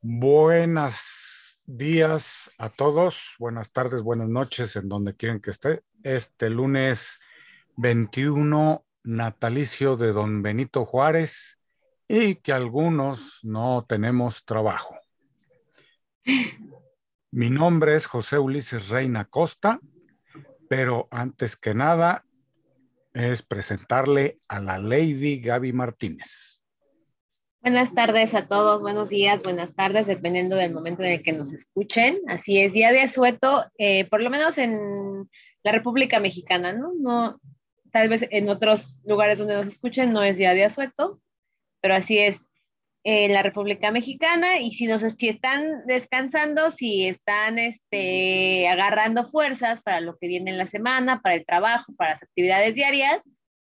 Buenos días a todos, buenas tardes, buenas noches, en donde quieren que esté. Este lunes 21 natalicio de don Benito Juárez y que algunos no tenemos trabajo. Mi nombre es José Ulises Reina Costa, pero antes que nada es presentarle a la Lady Gaby Martínez. Buenas tardes a todos, buenos días, buenas tardes, dependiendo del momento en el que nos escuchen. Así es, día de asueto, eh, por lo menos en la República Mexicana, ¿no? No, tal vez en otros lugares donde nos escuchen no es día de asueto, pero así es en la República Mexicana y si nos si están descansando, si están este, agarrando fuerzas para lo que viene en la semana, para el trabajo, para las actividades diarias,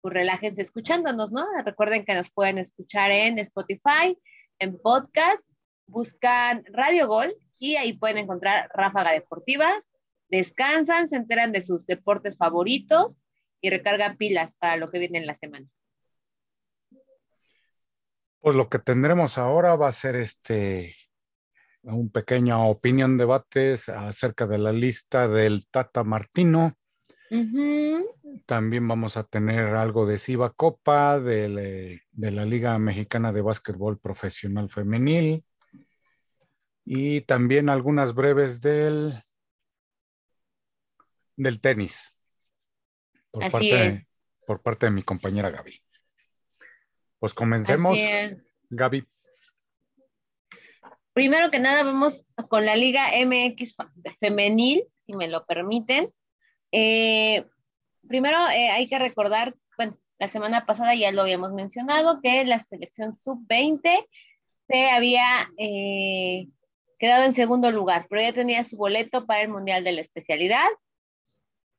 pues relájense escuchándonos, ¿no? Recuerden que nos pueden escuchar en Spotify, en podcast, buscan Radio Gol y ahí pueden encontrar Ráfaga Deportiva, descansan, se enteran de sus deportes favoritos y recargan pilas para lo que viene en la semana. Pues lo que tendremos ahora va a ser este un pequeño opinión debates acerca de la lista del Tata Martino. También vamos a tener algo de Siva Copa, de, la Liga Mexicana de Básquetbol Profesional Femenil y también algunas breves del, del tenis por parte, por parte de mi compañera Gaby. Pues comencemos, Gaby. Primero que nada, vamos con la Liga MX femenil, si me lo permiten. Eh, primero eh, hay que recordar, bueno, la semana pasada ya lo habíamos mencionado, que la selección sub-20 se había eh, quedado en segundo lugar, pero ya tenía su boleto para el Mundial de la Especialidad.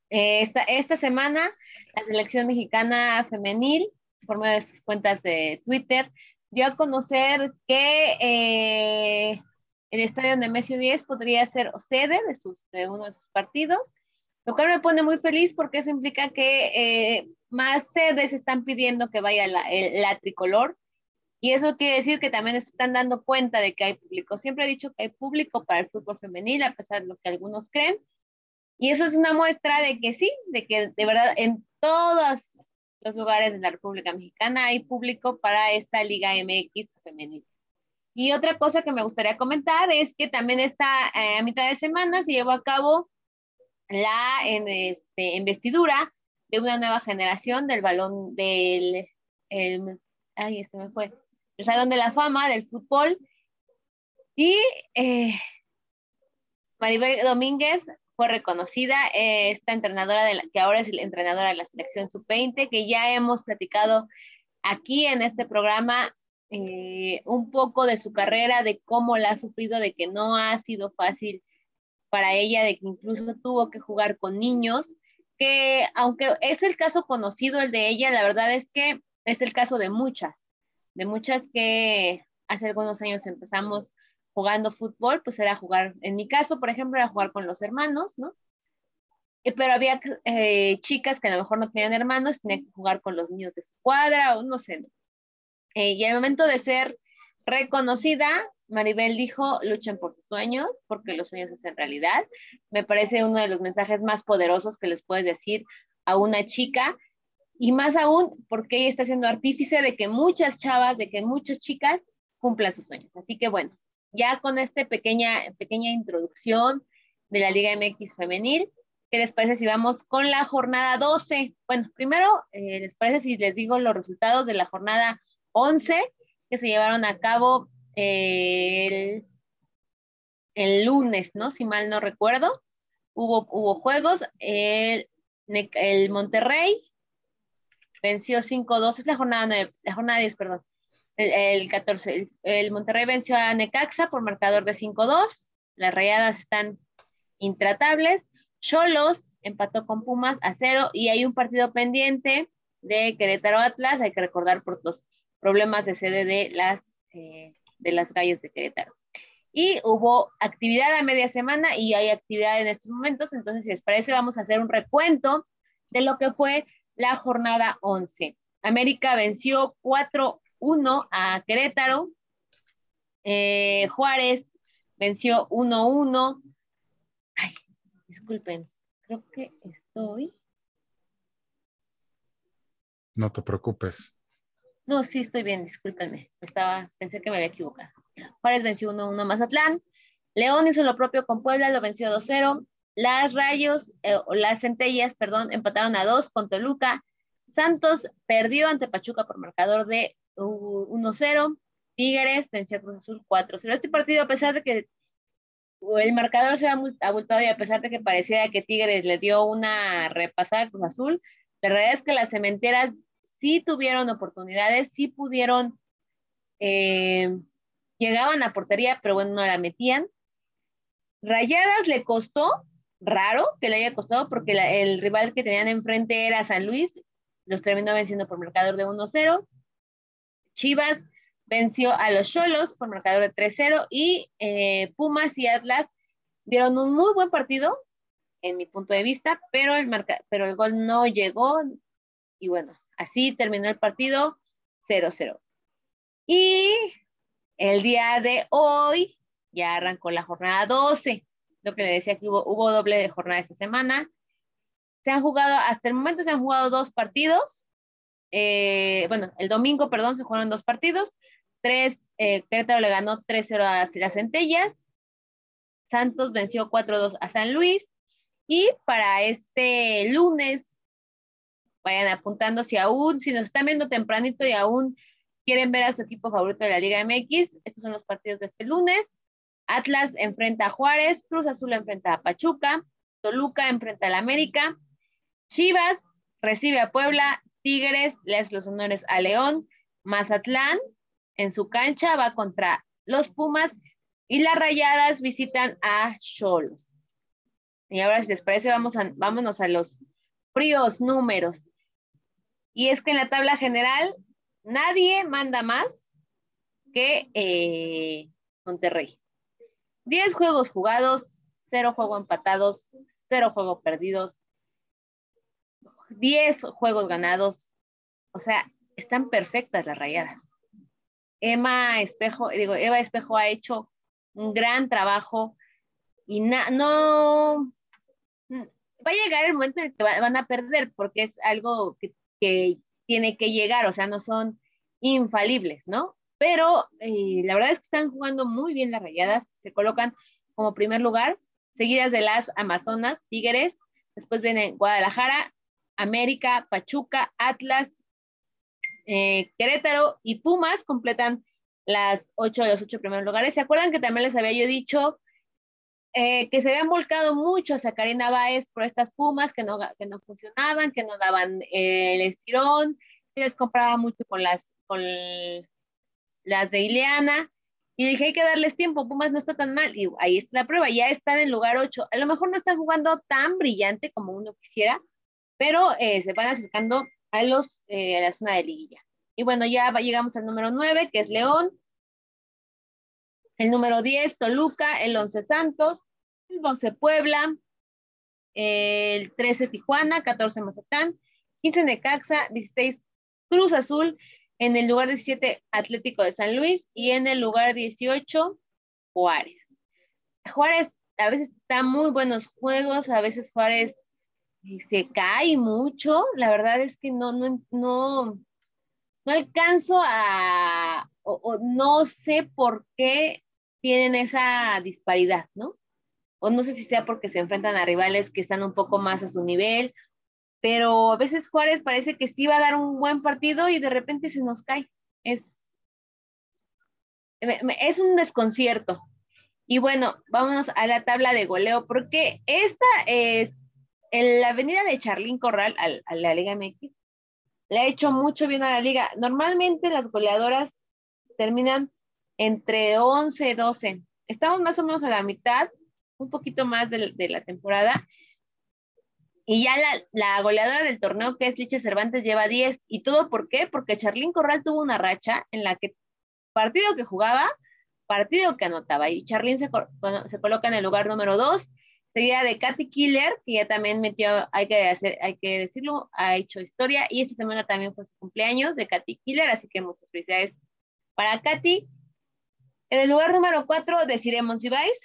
Esta, esta semana, la selección mexicana femenil, por medio de sus cuentas de Twitter, dio a conocer que el estadio de Messi 10 podría ser sede de uno de sus partidos lo cual me pone muy feliz porque eso implica que eh, más sedes están pidiendo que vaya la, tricolor y eso quiere decir que también están dando cuenta de que hay público. Siempre he dicho que hay público para el fútbol femenil, a pesar de lo que algunos creen. Y eso es una muestra de que sí, de que de verdad en todos los lugares de la República Mexicana hay público para esta Liga MX femenil. Y otra cosa que me gustaría comentar es que también está eh, a mitad de semana se llevó a cabo la este, investidura de una nueva generación del balón del, el, ay, este me fue, el Salón de la Fama del fútbol. Y eh, Maribel Domínguez fue reconocida, eh, esta entrenadora de la, que ahora es la entrenadora de la selección sub-20, que ya hemos platicado aquí en este programa eh, un poco de su carrera, de cómo la ha sufrido, de que no ha sido fácil para ella de que incluso tuvo que jugar con niños, que aunque es el caso conocido el de ella, la verdad es que es el caso de muchas, de muchas que hace algunos años empezamos jugando fútbol, pues era jugar, en mi caso, por ejemplo, era jugar con los hermanos, ¿no? Eh, pero había eh, chicas que a lo mejor no tenían hermanos, tenían que jugar con los niños de su cuadra o no sé. Eh, y al momento de ser reconocida, Maribel dijo, luchen por sus sueños, porque los sueños hacen realidad. Me parece uno de los mensajes más poderosos que les puedes decir a una chica, y más aún porque ella está siendo artífice de que muchas chavas, de que muchas chicas cumplan sus sueños. Así que bueno, ya con esta pequeña, pequeña introducción de la Liga MX femenil, ¿qué les parece si vamos con la jornada 12? Bueno, primero, eh, ¿les parece si les digo los resultados de la jornada 11 que se llevaron a cabo el, el lunes, ¿no? Si mal no recuerdo, hubo, hubo juegos. El, el Monterrey venció 5-2, es la jornada 9, la jornada 10, perdón. El, 14, el, Monterrey venció a Necaxa por marcador de 5-2. Las rayadas están intratables. Cholos empató con Pumas a cero y hay un partido pendiente de Querétaro Atlas. Hay que recordar por los problemas de sede de las eh, de las calles de Querétaro. Y hubo actividad a media semana y hay actividad en estos momentos, entonces si les parece vamos a hacer un recuento de lo que fue la jornada 11. América venció 4-1 a Querétaro. Eh, Juárez venció 1-1. Ay, disculpen, creo que estoy. No te preocupes. No, sí, estoy bien, discúlpenme. Estaba, pensé que me había equivocado. Juárez venció 1-1 Mazatlán. León hizo lo propio con Puebla, lo venció 2-0. Las Rayos, eh, las Centellas, perdón, empataron a 2 con Toluca. Santos perdió ante Pachuca por marcador de 1-0. Tigres venció a Cruz Azul 4-0. Este partido, a pesar de que el marcador se ha abultado y a pesar de que parecía que Tigres le dio una repasada a Cruz Azul, la realidad es que las cementeras sí tuvieron oportunidades, sí pudieron, eh, llegaban a portería, pero bueno, no la metían. Rayadas le costó, raro que le haya costado, porque el rival que tenían enfrente era San Luis, los terminó venciendo por marcador de 1-0. Chivas venció a los Cholos por marcador de 3-0 y eh, Pumas y Atlas dieron un muy buen partido, en mi punto de vista, pero el, pero el gol no llegó y bueno, así terminó el partido 0-0. Y el día de hoy ya arrancó la jornada 12, lo que le decía que hubo, hubo doble de jornada esta semana. Se han jugado, hasta el momento se han jugado dos partidos. Eh, bueno, el domingo, perdón, se jugaron dos partidos. Tres, eh, Querétaro le ganó 3-0 a las Centellas. Santos venció 4-2 a San Luis. Y para este lunes, vayan apuntando si aún, si nos están viendo tempranito y aún quieren ver a su equipo favorito de la Liga MX, estos son los partidos de este lunes. Atlas enfrenta a Juárez, Cruz Azul enfrenta a Pachuca, Toluca enfrenta al América, Chivas recibe a Puebla, Tigres les los honores a León, Mazatlán en su cancha va contra los Pumas y las Rayadas visitan a Cholos. Y ahora, si les parece, vamos a, vámonos a los fríos números. Y es que en la tabla general nadie manda más que eh, Monterrey. Diez juegos jugados, cero juegos empatados, cero juegos perdidos, diez juegos ganados. O sea, están perfectas las rayadas. Emma Espejo, digo, Eva Espejo ha hecho un gran trabajo y no va a llegar el momento en el que van a perder porque es algo que, tiene que llegar, o sea, no son infalibles, ¿no? Pero eh, la verdad es que están jugando muy bien las rayadas, se colocan como primer lugar, seguidas de las Amazonas, Tigres, después vienen Guadalajara, América, Pachuca, Atlas, eh, Querétaro y Pumas completan las ocho de los ocho primeros lugares. ¿Se acuerdan que también les había yo dicho eh, que se habían volcado mucho a Karina Báez por estas Pumas que no, que no funcionaban, que no daban eh, el estirón, que les compraba mucho con las, con las de Ileana. Y dije, hay que darles tiempo, Pumas no está tan mal. Y ahí está la prueba, ya están en lugar 8. A lo mejor no están jugando tan brillante como uno quisiera, pero se van acercando a, los, eh, a la zona de liguilla. Y bueno, ya llegamos al número 9, que es León. El número 10, Toluca. El 11, Santos. El 12, Puebla. El 13, Tijuana. 14, Mazatlán. 15, Necaxa. 16, Cruz Azul. En el lugar 17, Atlético de San Luis. Y en el lugar 18, Juárez. Juárez a veces está muy buenos juegos, a veces Juárez se cae mucho, la verdad es que no, no, no, no alcanzo a, o, no sé por qué tienen esa disparidad, ¿no? O no sé si sea porque se enfrentan a rivales que están un poco más a su nivel, pero a veces Juárez parece que sí va a dar un buen partido y de repente se nos cae. Es, es un desconcierto. Y bueno, vámonos a la tabla de goleo, porque esta es la avenida de Charlín Corral a, la Liga MX le ha hecho mucho bien a la liga. Normalmente las goleadoras terminan entre 11 y 12. Estamos más o menos a la mitad, un poquito más de, la temporada. Y ya la, goleadora del torneo, que es Licha Cervantes, lleva 10. ¿Y todo por qué? Porque Charlín Corral tuvo una racha en la que partido que jugaba, partido que anotaba. Y Charlín se, se coloca en el lugar número 2 seguida de Katy Killer, que ya también metió, hay que, hacer, hay que decirlo, ha hecho historia, y esta semana también fue su cumpleaños de Katy Killer, así que muchas felicidades para Katy. En el lugar número 4, Desiree Monsiváis,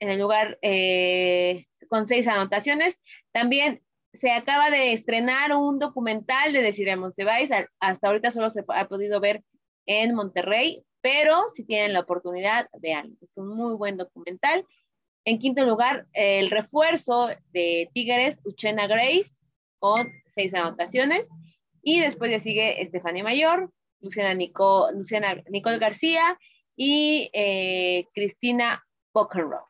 en el lugar eh, con seis anotaciones. También se acaba de estrenar un documental de Desiree Monsiváis. Hasta ahorita solo se ha podido ver en Monterrey, pero si tienen la oportunidad, vean. Es un muy buen documental. En quinto lugar, el refuerzo de Tigres, Uchena Grace, con seis anotaciones. Y después ya sigue Estefania Mayor, Luciana, Nico, Luciana Nicole García y eh, Cristina Buckenroe.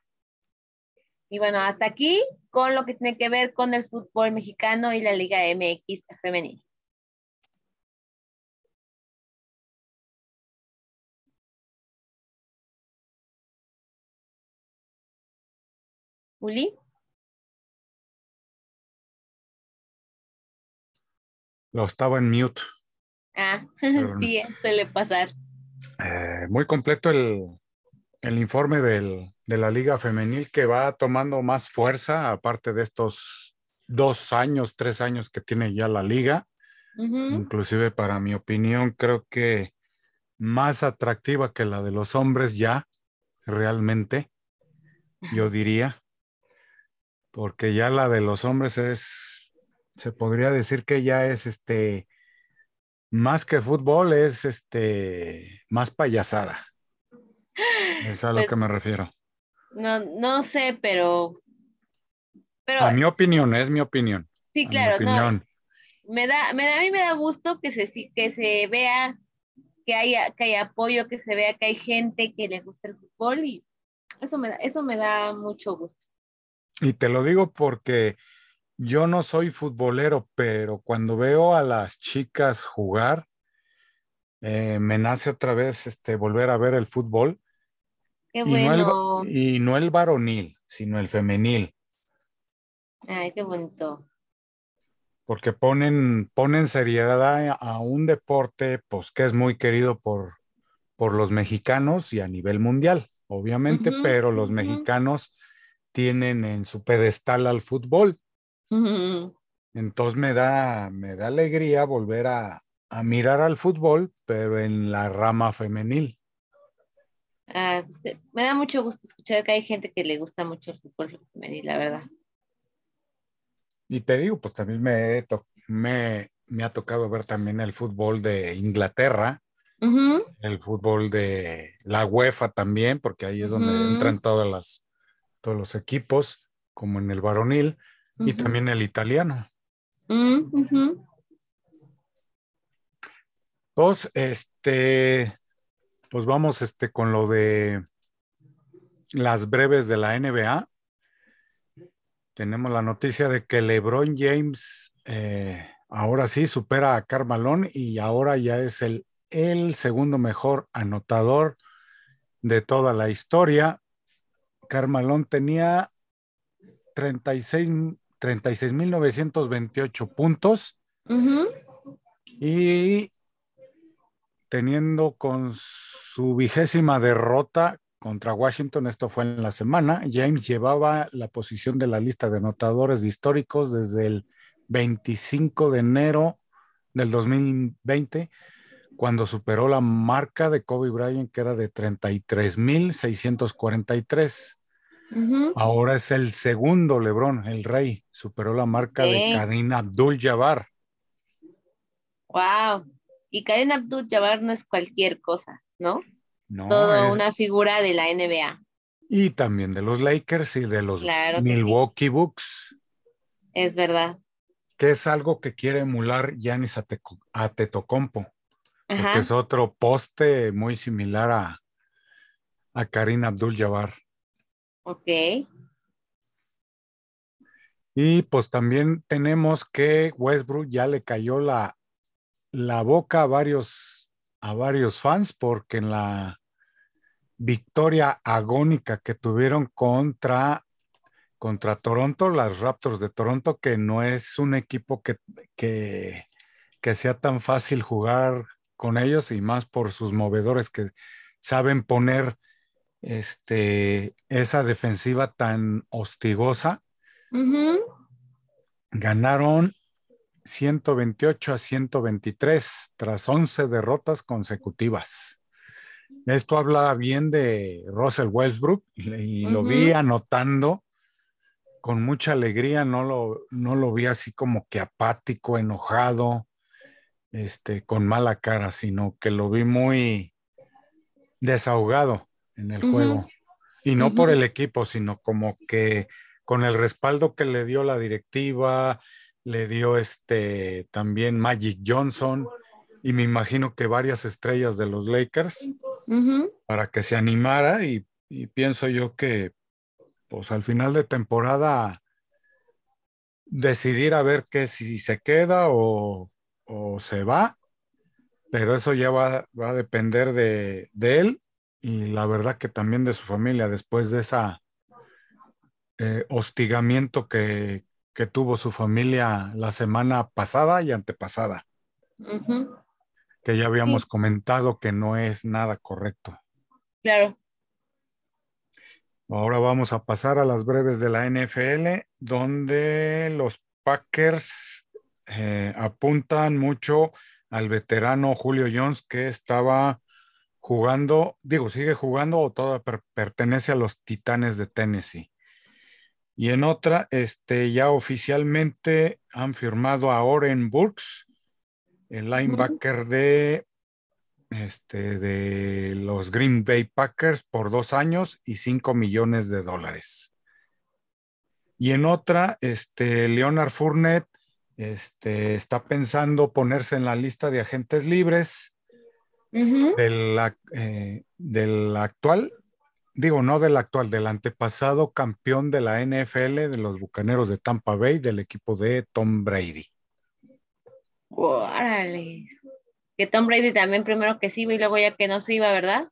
Y bueno, hasta aquí con lo que tiene que ver con el fútbol mexicano y la Liga MX femenil. Uli. Lo estaba en mute. Ah, sí, suele pasar. Eh, muy completo el, el informe del, de la Liga Femenil que va tomando más fuerza, aparte de estos dos años, tres años que tiene ya la liga. Inclusive para mi opinión, creo que más atractiva que la de los hombres ya, realmente, yo diría, porque ya la de los hombres es, se podría decir que ya es este, más que fútbol, es este, más payasada. Es a lo pues que me refiero. No, no sé, pero, pero. A mi opinión, es mi opinión. Sí, claro. No, me da, me da, a mí me da gusto que se, que se vea que haya, que hay apoyo, que se vea que hay gente que le gusta el fútbol y eso me da, eso me da mucho gusto. Y te lo digo porque yo no soy futbolero, pero cuando veo a las chicas jugar, eh, me nace otra vez este, volver a ver el fútbol y, no el, y no el varonil, sino el femenil. Ay, qué bonito. Porque ponen, ponen seriedad a, un deporte pues, que es muy querido por, por los mexicanos y a nivel mundial, obviamente, pero los mexicanos tienen en su pedestal al fútbol. Entonces me da, me da alegría volver a, a mirar al fútbol, pero en la rama femenil. Ah, pues, me da mucho gusto escuchar que hay gente que le gusta mucho el fútbol femenil, la verdad. Y te digo, pues también me, me, me ha tocado ver también el fútbol de Inglaterra, el fútbol de la UEFA también, porque ahí es donde entran todas las, todos los equipos, como en el varonil, y también el italiano. Pues, este, pues vamos este, con lo de las breves de la NBA. Tenemos la noticia de que LeBron James eh, ahora sí supera a Carmalón y ahora ya es el, el segundo mejor anotador de toda la historia. Carmalón tenía 36.928 puntos y teniendo con su vigésima derrota contra Washington, esto fue en la semana, James llevaba la posición de la lista de anotadores históricos desde el 25 de enero del 2020, cuando superó la marca de Kobe Bryant, que era de 33.643. Ahora es el segundo LeBron, el rey, superó la marca de Karim Abdul-Jabbar. Wow. Y Karen Abdul-Jabbar no es cualquier cosa, ¿no? No. Todo una figura de la NBA. Y también de los Lakers y de los Milwaukee Bucks. Es verdad. Que es algo que quiere emular Giannis Antetokounmpo. Porque es otro poste muy similar a, a Karim Abdul-Jabbar. Ok. Y pues también tenemos que Westbrook ya le cayó la la boca a varios, a varios fans porque en la victoria agónica que tuvieron contra, contra Toronto, las Raptors de Toronto, que no es un equipo que, que, que sea tan fácil jugar con ellos y más por sus movedores que saben poner este, esa defensiva tan hostigosa. Ganaron 128 a 123 tras 11 derrotas consecutivas. Esto habla bien de Russell Westbrook y, lo vi anotando con mucha alegría, no lo, no lo vi así como que apático, enojado, este, con mala cara, sino que lo vi muy desahogado en el juego. Y no por el equipo, sino como que con el respaldo que le dio la directiva, le dio este también Magic Johnson y me imagino que varias estrellas de los Lakers para que se animara y, pienso yo que pues al final de temporada decidir a ver que si se queda o, se va, pero eso ya va, a depender de, él y la verdad que también de su familia después de esa eh, hostigamiento que, tuvo su familia la semana pasada y antepasada que ya habíamos comentado que no es nada correcto. Claro. Ahora vamos a pasar a las breves de la NFL, donde los Packers eh, apuntan mucho al veterano Julio Jones que estaba jugando, digo, sigue jugando o todo pertenece a los Titanes de Tennessee. Y en otra, este, ya oficialmente han firmado a Oren Burks el linebacker de, este, de los Green Bay Packers por dos años y cinco millones de dólares. Y en otra, este, Leonard Fournette este, está pensando ponerse en la lista de agentes libres del, eh, del actual, digo, no del actual, del antepasado campeón de la NFL de los Bucaneros de Tampa Bay, del equipo de Tom Brady. Órale. Que Tom Brady también primero que sí iba y luego ya que no se iba, ¿verdad?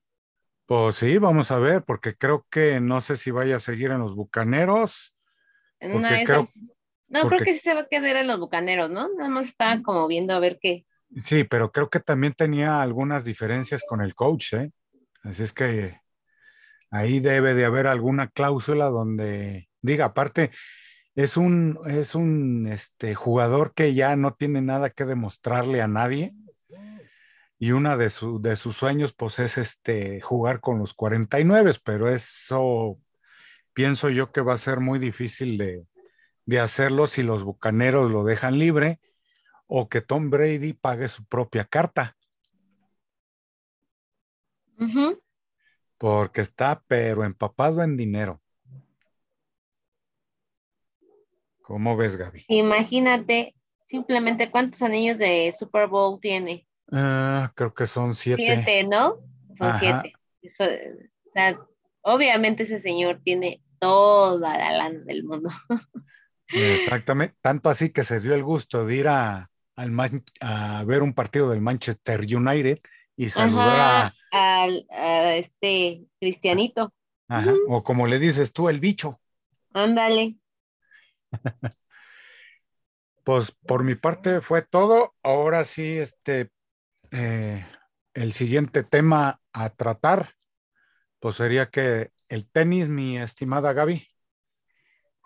Pues sí, vamos a ver, porque creo que no sé si vaya a seguir en los Bucaneros. En una de esas... no, creo que sí se va a quedar en los Bucaneros, ¿no? Nada más estaba como viendo a ver qué. Sí, pero creo que también tenía algunas diferencias con el coach, ¿eh? Así es que ahí debe de haber alguna cláusula donde diga, aparte, es un, es un este, jugador que ya no tiene nada que demostrarle a nadie. Y una de, de sus sueños, pues, es este, jugar con los 49, pero eso pienso yo que va a ser muy difícil de, hacerlo si los bucaneros lo dejan libre o que Tom Brady pague su propia carta. Porque está, pero empapado en dinero. ¿Cómo ves, Gaby? Imagínate simplemente cuántos anillos de Super Bowl tiene. Ah, creo que son siete. Siete, ¿no? Son siete. o sea, obviamente ese señor tiene toda la lana del mundo. Exactamente, tanto así que se dio el gusto de ir a, a ver un partido del Manchester United y saludar al, a este Cristianito. Ajá, o como le dices tú, el bicho. Ándale. Pues por mi parte fue todo. Ahora sí, este, eh, el siguiente tema a tratar, pues sería que el tenis, mi estimada Gaby.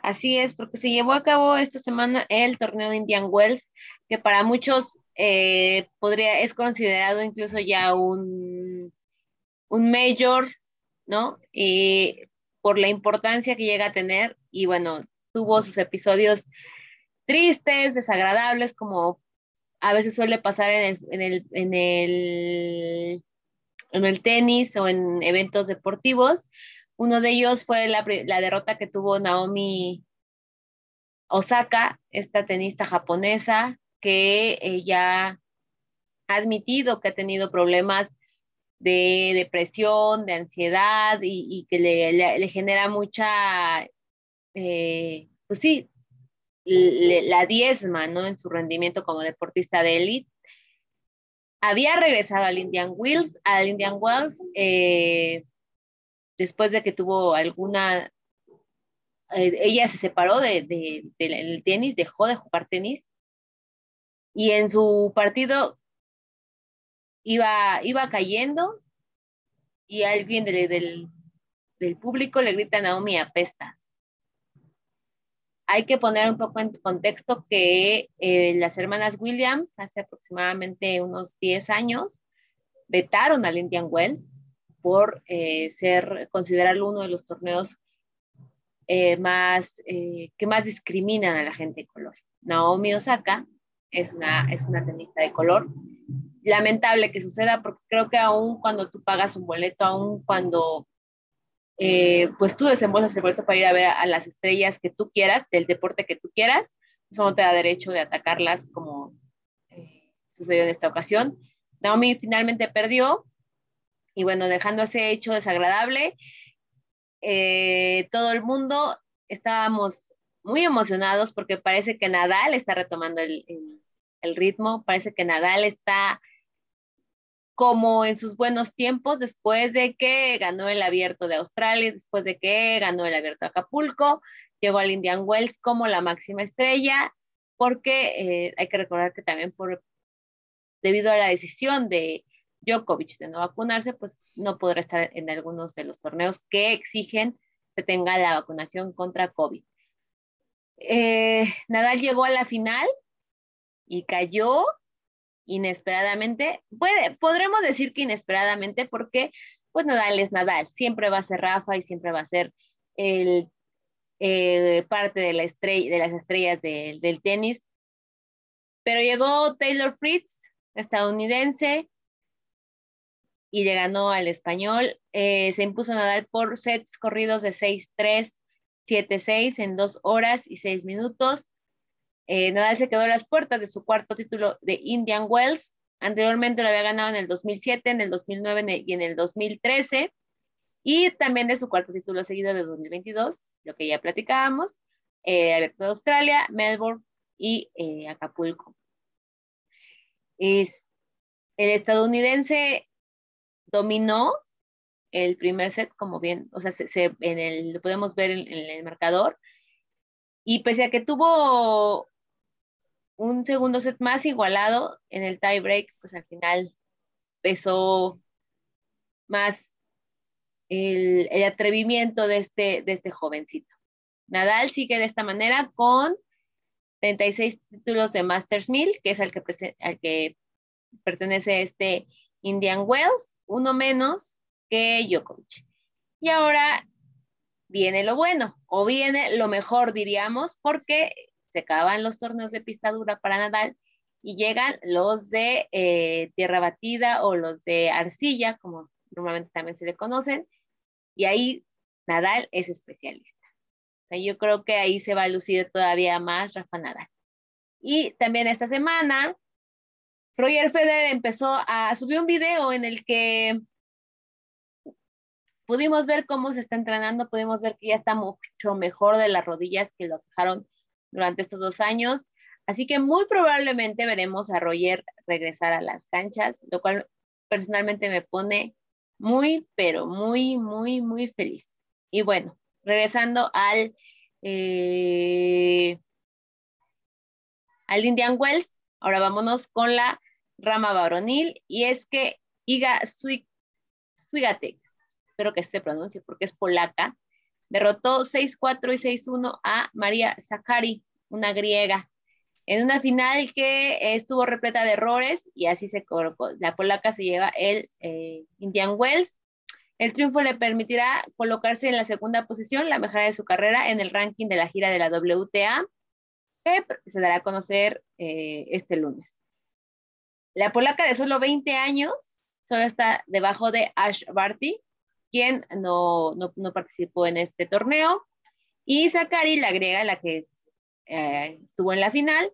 Así es, porque se llevó a cabo esta semana el torneo de Indian Wells, que para muchos eh, podría, es considerado incluso ya un, un mayor, ¿no? Y por la importancia que llega a tener, y bueno, tuvo sus episodios tristes, desagradables, como a veces suele pasar en el, en el, en el, tenis o en eventos deportivos. Uno de ellos fue la, derrota que tuvo Naomi Osaka, esta tenista japonesa, que ya ha admitido que ha tenido problemas de depresión, de ansiedad y, que le, genera mucha eh, pues sí, la diezma, ¿no? En su rendimiento como deportista de élite. Había regresado al Indian Wells, al Indian Wells, eh, después de que tuvo alguna, eh, ella se separó del de, tenis, dejó de jugar tenis, y en su partido iba, iba cayendo y alguien del, del público le grita Naomi apestas hay que poner un poco en contexto que eh, las hermanas Williams hace aproximadamente unos 10 años vetaron al Indian Wells por eh, ser, considerarlo uno de los torneos eh, más, que más discriminan a la gente de color. Naomi Osaka es una, es una tenista de color. Lamentable que suceda porque creo que aún cuando tú pagas un boleto, aún cuando pues tú desembolsas el boleto para ir a ver a, las estrellas que tú quieras, del deporte que tú quieras, eso no te da derecho de atacarlas como sucedió en esta ocasión. Naomi finalmente perdió, y bueno, dejando ese hecho desagradable, eh, todo el mundo estábamos muy emocionados porque parece que Nadal está retomando el, ritmo, parece que Nadal está como en sus buenos tiempos después de que ganó el abierto de Australia, después de que ganó el abierto de Acapulco, llegó al Indian Wells como la máxima estrella, porque eh, hay que recordar que también por, debido a la decisión de Djokovic de no vacunarse, pues no podrá estar en algunos de los torneos que exigen que tenga la vacunación contra COVID. Eh, Nadal llegó a la final y cayó inesperadamente. Puede, podremos decir que inesperadamente porque pues Nadal es Nadal, siempre va a ser Rafa y siempre va a ser el, eh, parte de, la estrella, de las estrellas del tenis. Pero llegó Taylor Fritz, estadounidense, y le ganó al español. Eh, se impuso Nadal por sets corridos de 6-3, 7-6 en dos horas y seis minutos. Eh, Nadal se quedó a las puertas de su cuarto título de Indian Wells. Anteriormente lo había ganado en el 2007, en el 2009 y en el 2013. Y también de su cuarto título seguido de 2022, lo que ya platicábamos, eh, Abierto de Australia, Melbourne y eh, Acapulco. El estadounidense dominó el primer set, como bien, o sea, se, en el, lo podemos ver en, el marcador. Y pese a que tuvo un segundo set más igualado en el tie break, pues al final pesó más el, el, atrevimiento de este, de este jovencito. Nadal sigue de esta manera con 36 títulos de Masters 1000, que es al que, al que pertenece este Indian Wells, uno menos que Djokovic. Y ahora viene lo bueno, o viene lo mejor, diríamos, porque se acaban los torneos de pista dura para Nadal y llegan los de eh, tierra batida o los de arcilla, como normalmente también se le conocen, y ahí Nadal es especialista. O sea, yo creo que ahí se va a lucir todavía más Rafa Nadal. Y también esta semana Roger Federer empezó a subir un video en el que pudimos ver cómo se está entrenando, pudimos ver que ya está mucho mejor de las rodillas que lo dejaron durante estos dos años. Así que muy probablemente veremos a Roger regresar a las canchas, lo cual personalmente me pone muy, pero muy, muy, muy feliz. Y bueno, regresando al, eh, al Indian Wells, ahora vámonos con la rama varonil, y es que Iga Swiatek, espero que se pronuncie porque es polaca, derrotó 6-4 y 6-1 a María Zakari, una griega, en una final que estuvo repleta de errores y así se colocó. La polaca se lleva el eh, Indian Wells. El triunfo le permitirá colocarse en la segunda posición, la mejor de su carrera en el ranking de la gira de la WTA, que se dará a conocer eh, este lunes. La polaca de solo 20 años solo está debajo de Ash Barty, quien no, participó en este torneo. Y Zakari, la griega, la que eh, estuvo en la final,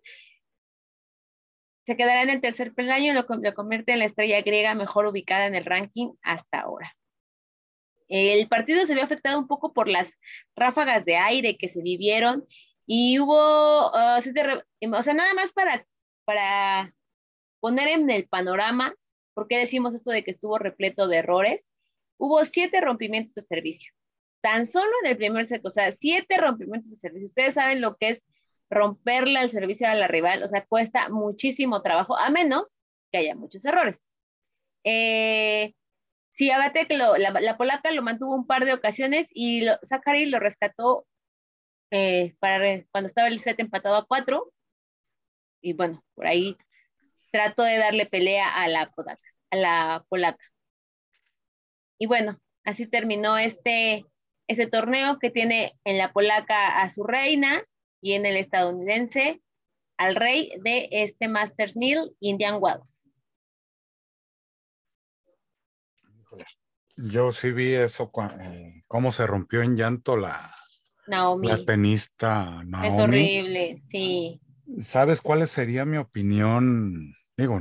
se quedará en el tercer peldaño y lo, lo, convierte en la estrella griega mejor ubicada en el ranking hasta ahora. El partido se vio afectado un poco por las ráfagas de aire que se vivieron y hubo, uh, o sea, nada más para, para poner en el panorama por qué decimos esto de que estuvo repleto de errores. Hubo siete rompimientos de servicio, tan solo en el primer set, o sea, siete rompimientos de servicio. Ustedes saben lo que es romperle el servicio a la rival, o sea, cuesta muchísimo trabajo, a menos que haya muchos errores. Eh, sí, Abate, la, la, polaca lo mantuvo un par de ocasiones y lo, Zachary lo rescató eh, para cuando estaba el set empatado a cuatro. Y bueno, por ahí trató de darle pelea a la, a la polaca. Y bueno, así terminó este, este torneo que tiene en la polaca a su reina y en el estadounidense al rey de este Masters Mill, Indian Wells. Yo sí vi eso, eh, cómo se rompió en llanto la, Naomi. la tenista Naomi. Es horrible, sí. ¿Sabes cuál sería mi opinión? Digo,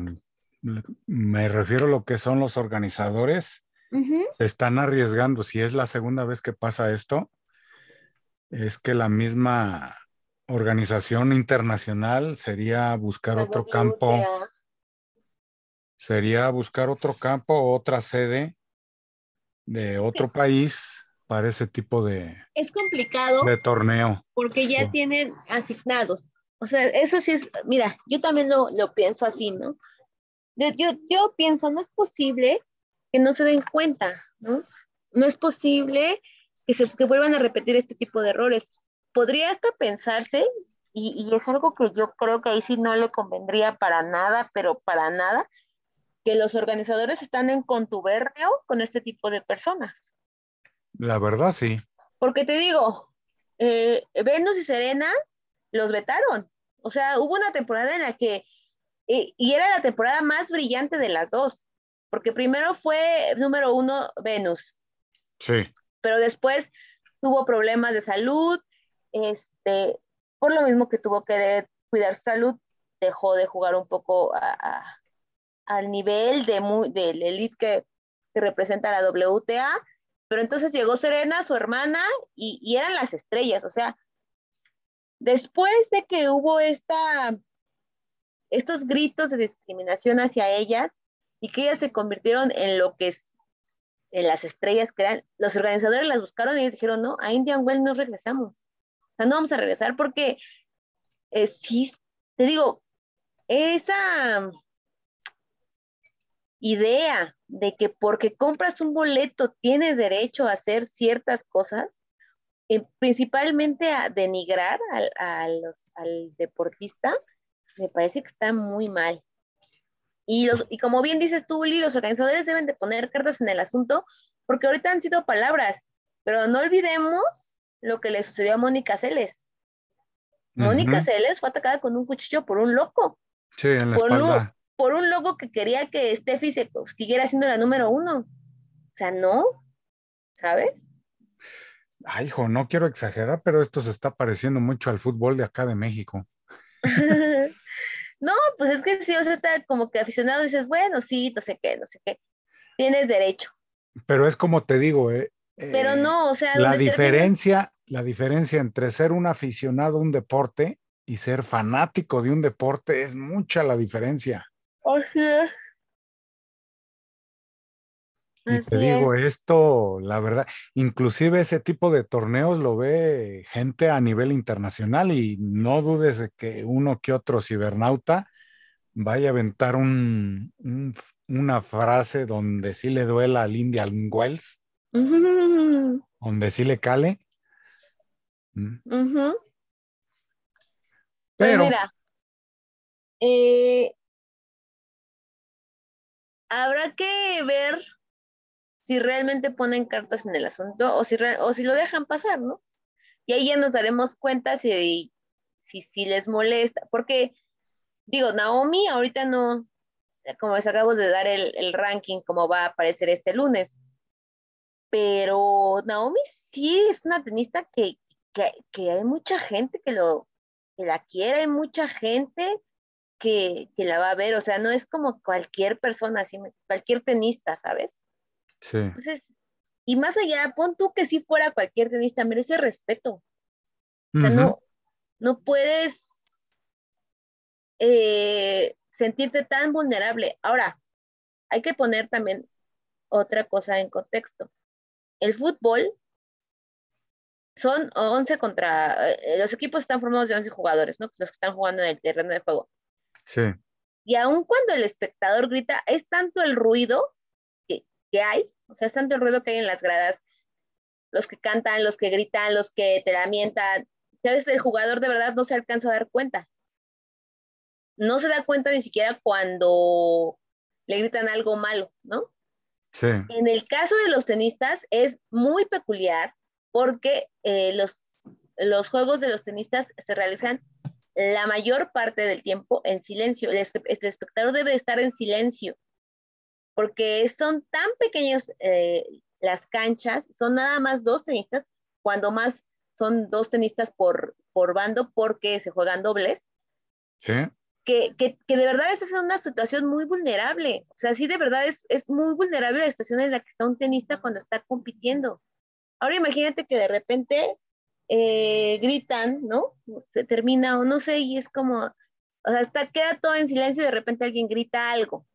me refiero a lo que son los organizadores. Se están arriesgando. Si es la segunda vez que pasa esto, es que la misma organización internacional sería buscar otro campo. Sería buscar otro campo, otra sede de otro país para ese tipo de, es complicado de torneo. Porque ya tienen asignados. O sea, eso sí es, mira, yo también lo, lo pienso así, ¿no? Yo, yo, yo, pienso, no es posible que no se den cuenta, ¿no? No es posible que, se, que vuelvan a repetir este tipo de errores. Podría hasta pensarse, y, y es algo que yo creo que ahí sí no le convendría para nada, pero para nada, que los organizadores están en contubernio con este tipo de personas. La verdad, sí. Porque te digo, eh, Venus y Serena los vetaron. O sea, hubo una temporada en la que, eh, y era la temporada más brillante de las dos, porque primero fue número uno Venus. Sí. Pero después tuvo problemas de salud, este, por lo mismo que tuvo que cuidar su salud, dejó de jugar un poco al nivel de del elite que, que representa la WTA pero entonces llegó Serena, su hermana, y, eran las estrellas. O sea, después de que hubo esta, estos gritos de discriminación hacia ellas y que ellas se convirtieron en lo que es, en las estrellas que eran, los organizadores las buscaron y dijeron, no, a Indian Wells no regresamos. O sea, no vamos a regresar porque eh, sí, te digo, esa idea de que porque compras un boleto tienes derecho a hacer ciertas cosas, eh, principalmente a denigrar al, al deportista, me parece que está muy mal. Y, los, y como bien dices tú, Uli, los organizadores deben de poner cartas en el asunto, porque ahorita han sido palabras, pero no olvidemos lo que le sucedió a Mónica Celes. Mónica Celes fue atacada con un cuchillo por un loco. Sí, en la espalda por un logo que quería que Steffi se siguiera siendo la número uno. O sea, no, ¿sabes? Ay, hijo, no quiero exagerar, pero esto se está pareciendo mucho al fútbol de acá de México. no, pues es que si o sea, está como que aficionado dices, bueno, sí, no sé qué, no sé qué. Tienes derecho. Pero es como te digo, eh, pero eh, no, o sea, la diferencia, la diferencia entre ser un aficionado a un deporte y ser fanático de un deporte es mucha la diferencia. Así es. Y te digo esto, la verdad, inclusive ese tipo de torneos lo ve gente a nivel internacional y no dudes de que uno que otro cibernauta vaya a aventar un, una frase donde sí le duela al Indian Wells, donde sí le cale. Mm. Pues Pero, mira, eh, habrá que ver si realmente ponen cartas en el asunto o si, o si lo dejan pasar, ¿no? Y ahí ya nos daremos cuenta si, si, si les molesta, porque digo, Naomi ahorita no, como les acabo de dar el, ranking, como va a aparecer este lunes, pero Naomi sí es una tenista que, que, hay mucha gente que, lo, que la quiere, hay mucha gente que, la va a ver, o sea, no es como cualquier persona, así, cualquier tenista, ¿sabes? Sí. Entonces, y más allá, pon tú que si fuera cualquier tenista, merece respeto. O sea, no, no puedes eh, sentirte tan vulnerable. Ahora, hay que poner también otra cosa en contexto. El fútbol son 11 contra, eh, los equipos están formados de 11 jugadores, ¿no? Los que están jugando en el terreno de juego. Sí. Y aun cuando el espectador grita, es tanto el ruido que, hay, o sea, es tanto el ruido que hay en las gradas, los que cantan, los que gritan, los que te lamentan, a veces el jugador de verdad no se alcanza a dar cuenta. No se da cuenta ni siquiera cuando le gritan algo malo, ¿no? Sí. En el caso de los tenistas es muy peculiar porque eh, los, los juegos de los tenistas se realizan la mayor parte del tiempo en silencio. El, espectador debe estar en silencio porque son tan pequeños eh, las canchas, son nada más dos tenistas, cuando más son dos tenistas por, por bando porque se juegan dobles. Sí que, que, que, de verdad esta es una situación muy vulnerable. O sea, sí, de verdad es, es muy vulnerable la situación en la que está un tenista cuando está compitiendo. Ahora imagínate que de repente eh, gritan, ¿no? Se termina o no sé, y es como, o sea, está, queda todo en silencio y de repente alguien grita algo.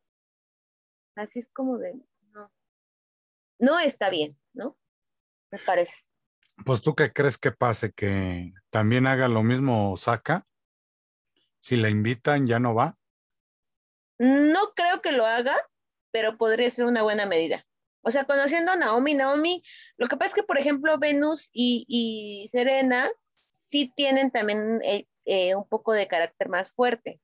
Así es como de, no, no está bien, ¿no? Me parece. Pues tú qué crees que pase, que también haga lo mismo Saca si la invitan, ya no va. No creo que lo haga, pero podría ser una buena medida. O sea, conociendo a Naomi, Naomi, lo que pasa es que, por ejemplo, Venus y, Serena sí tienen también eh, eh, un poco de carácter más fuerte.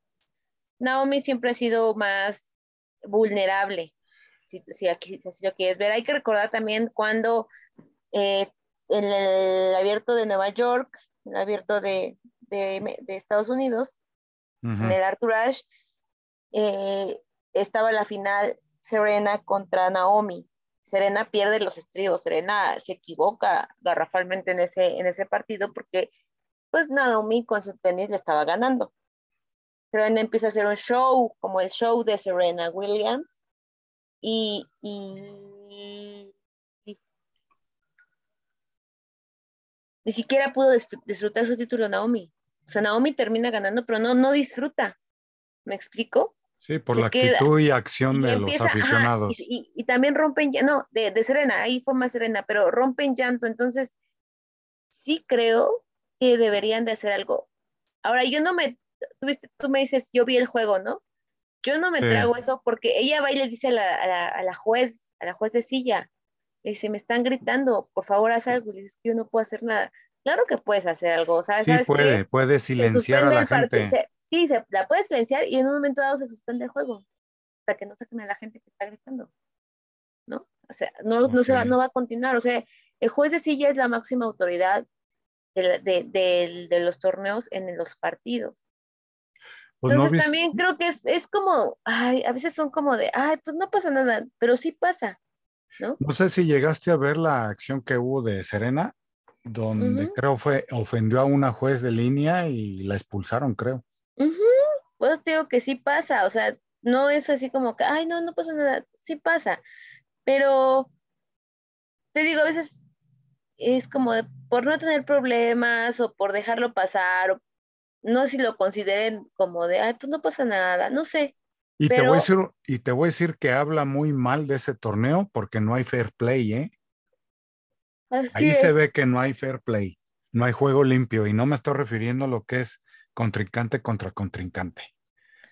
Naomi siempre ha sido más vulnerable, si, si, aquí, si lo quieres ver. Hay que recordar también cuando eh, en el abierto de Nueva York, el abierto de, de, de Estados Unidos, en el Arthur Ashe, eh, estaba la final Serena contra Naomi. Serena pierde los estribos, Serena se equivoca garrafalmente en ese, en ese partido porque pues Naomi con su tenis le estaba ganando. Serena empieza a hacer un show, como el show de Serena Williams, y, y, ni siquiera pudo disfrutar su título Naomi. O sea, Naomi termina ganando, pero no, no disfruta. ¿Me explico? Sí, por la actitud y acción de los aficionados. y, también rompen, no, de, de Serena, ahí fue más Serena, pero rompen llanto. Entonces, sí creo que deberían de hacer algo. Ahora, yo no me, tú, tú me dices, yo vi el juego, ¿no? Yo no me trago eso porque ella va y le dice a la, a la, juez, a la juez de silla, le dice, me están gritando, por favor haz algo. Le dice, yo no puedo hacer nada. Claro que puedes hacer algo, ¿sabes? Sí, puede, puede silenciar a la gente. sí, se, la puedes silenciar y en un momento dado se suspende el juego, hasta que no saquen a la gente que está gritando, ¿no? O sea, no, no, se va, no va a continuar, o sea, el juez de silla es la máxima autoridad de, de, de, los torneos en los partidos. Pues Entonces también creo que es, es como, ay, a veces son como de, ay, pues no pasa nada, pero sí pasa, ¿no? No sé si llegaste a ver la acción que hubo de Serena donde creo fue, ofendió a una juez de línea y la expulsaron, creo. Pues digo que sí pasa, o sea, no es así como que, ay, no, no pasa nada, sí pasa, pero te digo, a veces es como por no tener problemas o por dejarlo pasar, o no sé si lo consideren como de, ay, pues no pasa nada, no sé. Y, te voy a decir, y te voy a decir que habla muy mal de ese torneo porque no hay fair play, ¿eh? Ahí se ve que no hay fair play, no hay juego limpio y no me estoy refiriendo a lo que es contrincante contra contrincante,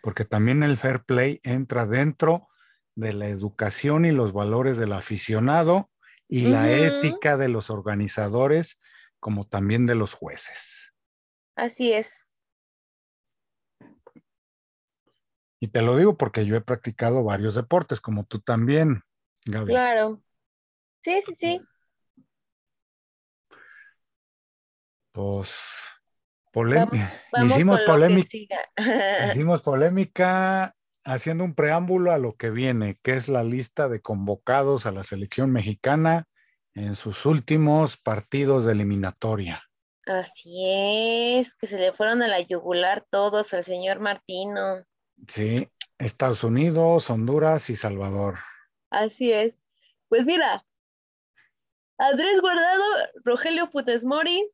porque también el fair play entra dentro de la educación y los valores del aficionado y la ética de los organizadores, como también de los jueces. Así es. Y te lo digo porque yo he practicado varios deportes, como tú también, Gaby. Claro. Sí, sí, sí. Pues hicimos polémica. hicimos polémica haciendo un preámbulo a lo que viene, que es la lista de convocados a la selección mexicana en sus últimos partidos de eliminatoria. Así es, que se le fueron a la yugular todos al señor Martino. Sí, Estados Unidos, Honduras y Salvador. Así es. Pues mira, Andrés Guardado, Rogelio Futesmori,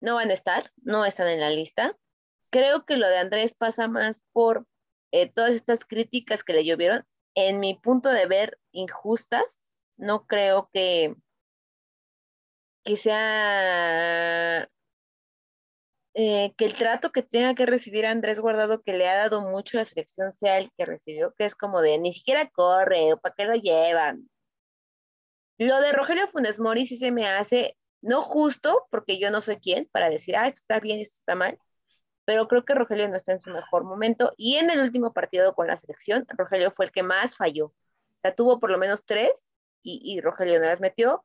no van a estar, no están en la lista. Creo que lo de Andrés pasa más por eh, todas estas críticas que le llovieron, en mi punto de ver, injustas. No creo que, que sea eh, que el trato que tenga que recibir Andrés Guardado, que le ha dado mucho a la selección, sea el que recibió, que es como de ni siquiera corre, o para qué lo llevan. Lo de Rogelio Funes Mori sí se me hace no justo, porque yo no soy quien para decir, ah, esto está bien, esto está mal, pero creo que Rogelio no está en su mejor momento. Y en el último partido con la selección, Rogelio fue el que más falló. Sea, tuvo por lo menos tres y, Rogelio no las metió,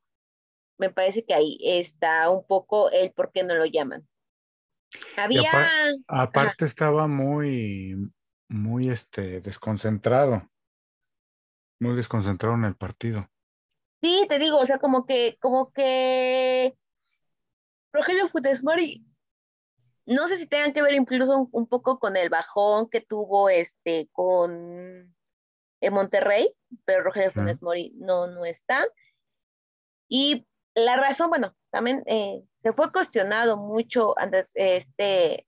me parece que ahí está un poco el por qué no lo llaman. Había... aparte estaba muy, muy este, desconcentrado, muy desconcentrado en el partido. Sí, te digo, o sea, como que, como que Rogelio Futesmori, no sé si tengan que ver incluso un, poco con el bajón que tuvo este con en Monterrey, pero Rogelio Funes Mori no, no está. Y la razón, bueno, también eh, se fue cuestionado mucho antes este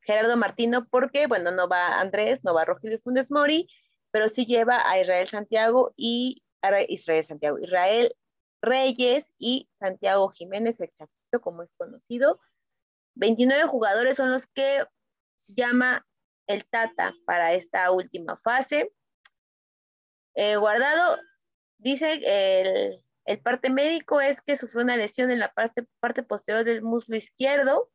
Gerardo Martino, porque, bueno, no va Andrés, no va Rogelio Funes Mori, pero sí lleva a Israel Santiago y Israel Santiago, Israel Reyes y Santiago Jiménez, el Chaquito, como es conocido. 29 jugadores son los que llama el Tata para esta última fase. Eh, guardado, dice el, el, parte médico es que sufrió una lesión en la parte, parte posterior del muslo izquierdo.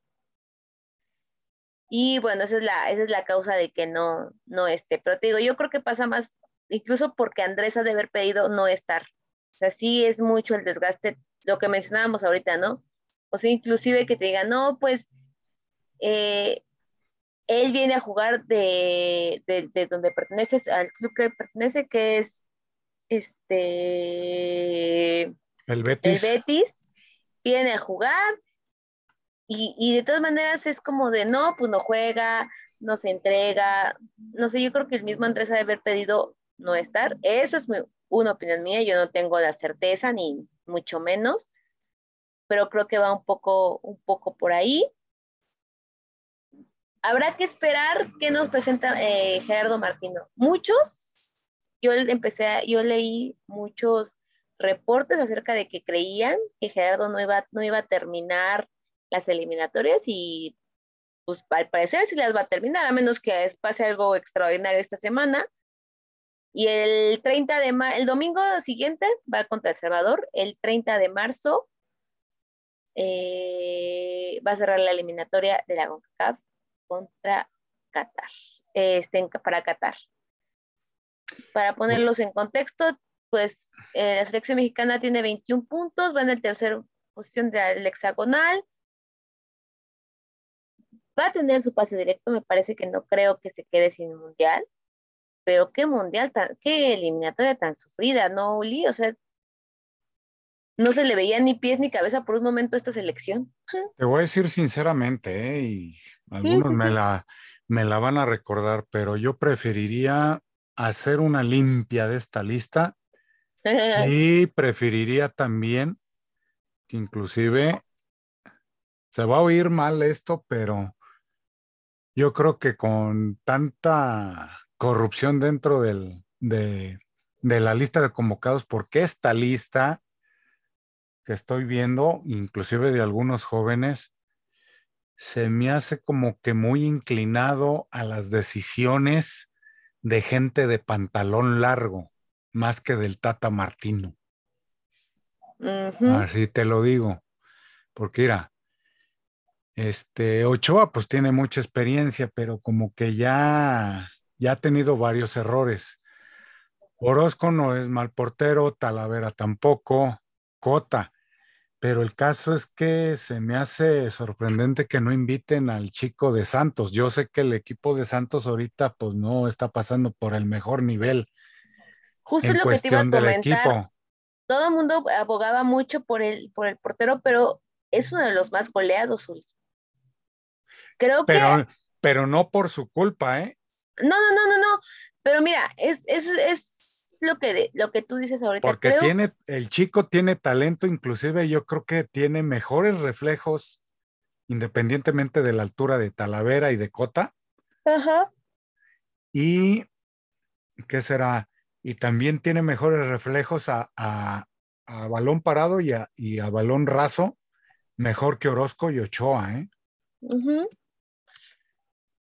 Y bueno, esa es la, esa es la causa de que no, no esté. Pero te digo, yo creo que pasa más incluso porque Andrés ha de haber pedido no estar. O sea, sí es mucho el desgaste, lo que mencionábamos ahorita, ¿no? O sea, inclusive que te digan, no, pues eh, él viene a jugar de, de, donde perteneces, al club que pertenece, que es este... El Betis. El Betis, viene a jugar y, y de todas maneras es como de, no, pues no juega, no se entrega, no sé, yo creo que el mismo Andrés ha de haber pedido no estar. Eso es una opinión mía, yo no tengo la certeza ni mucho menos, pero creo que va un poco, un poco por ahí. Habrá que esperar qué nos presenta eh, Gerardo Martino. Muchos, yo empecé, yo leí muchos reportes acerca de que creían que Gerardo no iba, no iba a terminar las eliminatorias y pues al parecer sí las va a terminar, a menos que pase algo extraordinario esta semana. Y el 30 de marzo, el domingo siguiente va contra El Salvador. El 30 de marzo eh, va a cerrar la eliminatoria de la CONCACAF contra Qatar, este, para Qatar. Para ponerlos en contexto, pues eh, la selección mexicana tiene 21 puntos, va en la tercera posición del hexagonal. Va a tener su pase directo, me parece que no creo que se quede sin mundial pero qué mundial, tan, qué eliminatoria tan sufrida, ¿no, Uli? O sea, no se le veía ni pies ni cabeza por un momento esta selección. Te voy a decir sinceramente, ¿eh? y algunos Me, la, me la van a recordar, pero yo preferiría hacer una limpia de esta lista y preferiría también que inclusive se va a oír mal esto, pero yo creo que con tanta corrupción dentro del, de, la lista de convocados, porque esta lista que estoy viendo, inclusive de algunos jóvenes, se me hace como que muy inclinado a las decisiones de gente de pantalón largo, más que del Tata Martino. Así te lo digo. Porque mira, este Ochoa pues tiene mucha experiencia, pero como que ya ya ha tenido varios errores. Orozco no es mal portero, Talavera tampoco, Cota. Pero el caso es que se me hace sorprendente que no inviten al chico de Santos. Yo sé que el equipo de Santos ahorita pues no está pasando por el mejor nivel. Justo en lo que te iba a comentar. Todo el mundo abogaba mucho por el, por el portero, pero es uno de los más goleados. Creo pero, que... Pero no por su culpa, ¿eh? No, no, no, no, no. Pero mira, es, es, es lo que, lo que tú dices ahorita. Porque tiene, el chico tiene talento, inclusive yo creo que tiene mejores reflejos, independientemente de la altura de Talavera y de Cota. Ajá. Y, ¿qué será? Y también tiene mejores reflejos a, a, balón parado y a, y a, balón raso, mejor que Orozco y Ochoa, ¿eh?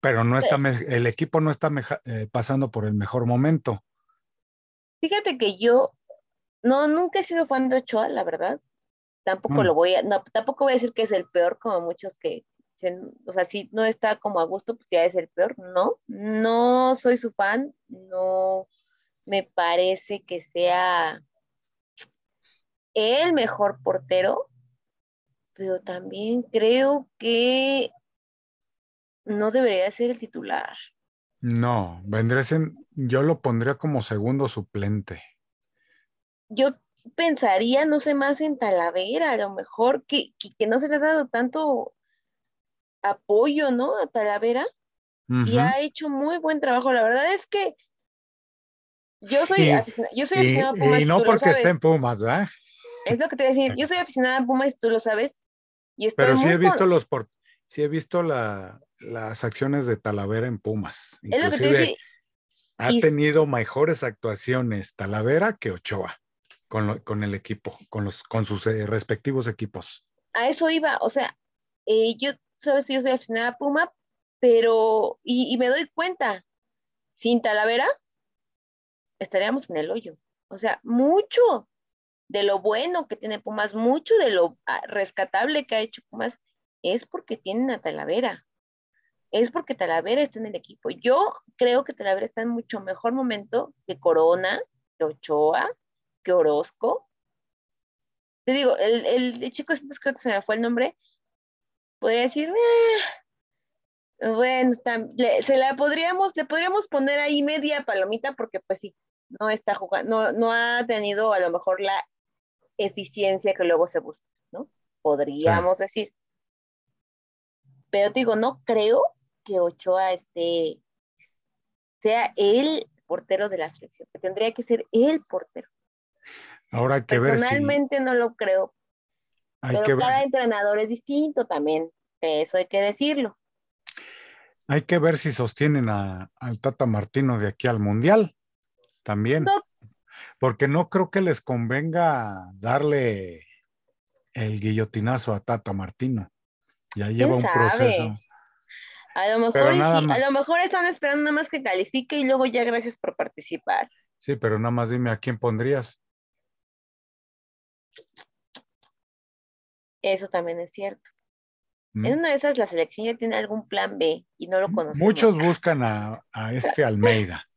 Pero no está, el equipo no está eh, pasando por el mejor momento. Fíjate que yo no, nunca he sido fan de Ochoa, la verdad. Tampoco mm. lo voy a, tampoco voy a decir que es el peor, como muchos que, o sea, si no está como a gusto, pues ya es el peor. No, no soy su fan, no me parece que sea el mejor portero, pero también creo que no debería ser el titular. No, vendría en, yo lo pondría como segundo suplente. Yo pensaría, no sé, más en Talavera, a lo mejor, que, que, no se le ha dado tanto apoyo, ¿no? A Talavera. Y ha hecho muy buen trabajo. La verdad es que yo soy, yo soy aficionada a Pumas. Y no porque esté en Pumas, ¿verdad? Es lo que te voy a decir. Yo soy aficionada a Pumas, tú lo sabes. Y Pero sí he visto los por, sí he visto la, las acciones de Talavera en Pumas. Inclusive ha tenido mejores actuaciones Talavera que Ochoa con, con el equipo, con, los, con sus eh, respectivos equipos. A eso iba, o sea, eh, yo, sabes, yo soy aficionada a Puma, pero, y, y me doy cuenta, sin Talavera, estaríamos en el hoyo. O sea, mucho de lo bueno que tiene Pumas, mucho de lo ah, rescatable que ha hecho Pumas, es porque tienen a Talavera. Es porque Talavera está en el equipo. Yo creo que Talavera está en mucho mejor momento que Corona, que Ochoa, que Orozco. Te digo, el, el, chico, creo que se me fue el nombre, podría decir, eh, bueno, se la podríamos, le podríamos poner ahí media palomita porque pues sí, no está jugando, no, no ha tenido a lo mejor la eficiencia que luego se busca, ¿no? Podríamos decir. Pero te digo, no creo que Ochoa esté, sea el portero de la selección, que tendría que ser el portero. Ahora hay que ver Personalmente no lo creo. pero cada entrenador es distinto también, eso hay que decirlo. Hay que ver si sostienen a, al Tata Martino de aquí al Mundial también. Porque no creo que les convenga darle el guillotinazo a Tata Martino. Ya lleva un proceso. A lo, mejor a lo mejor están esperando nada más que califique y luego ya gracias por participar. Sí, pero nada más dime a quién pondrías. Eso también es cierto. Mm. En una de esas la selección ya tiene algún plan B y no lo conocemos. Muchos buscan a, este Almeida.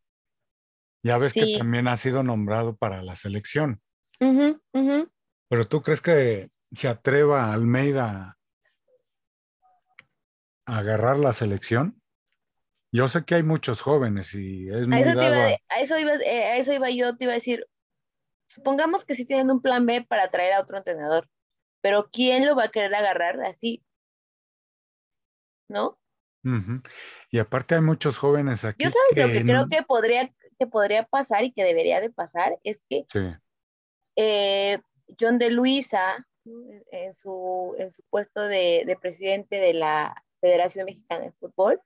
Ya ves que también ha sido nombrado para la selección. Pero tú crees que se atreva Almeida a agarrar la selección? Yo sé que hay muchos jóvenes y es muy a eso, a... eso iba, eh, a eso iba yo, te iba a decir, supongamos que sí tienen un plan B para traer a otro entrenador, pero ¿quién lo va a querer agarrar así? ¿No? Y aparte hay muchos jóvenes aquí. Yo sabes lo que creo que podría, que podría pasar y que debería de pasar es que eh, John de Luisa, en su, en su puesto de, de, presidente de la Federación Mexicana de Fútbol,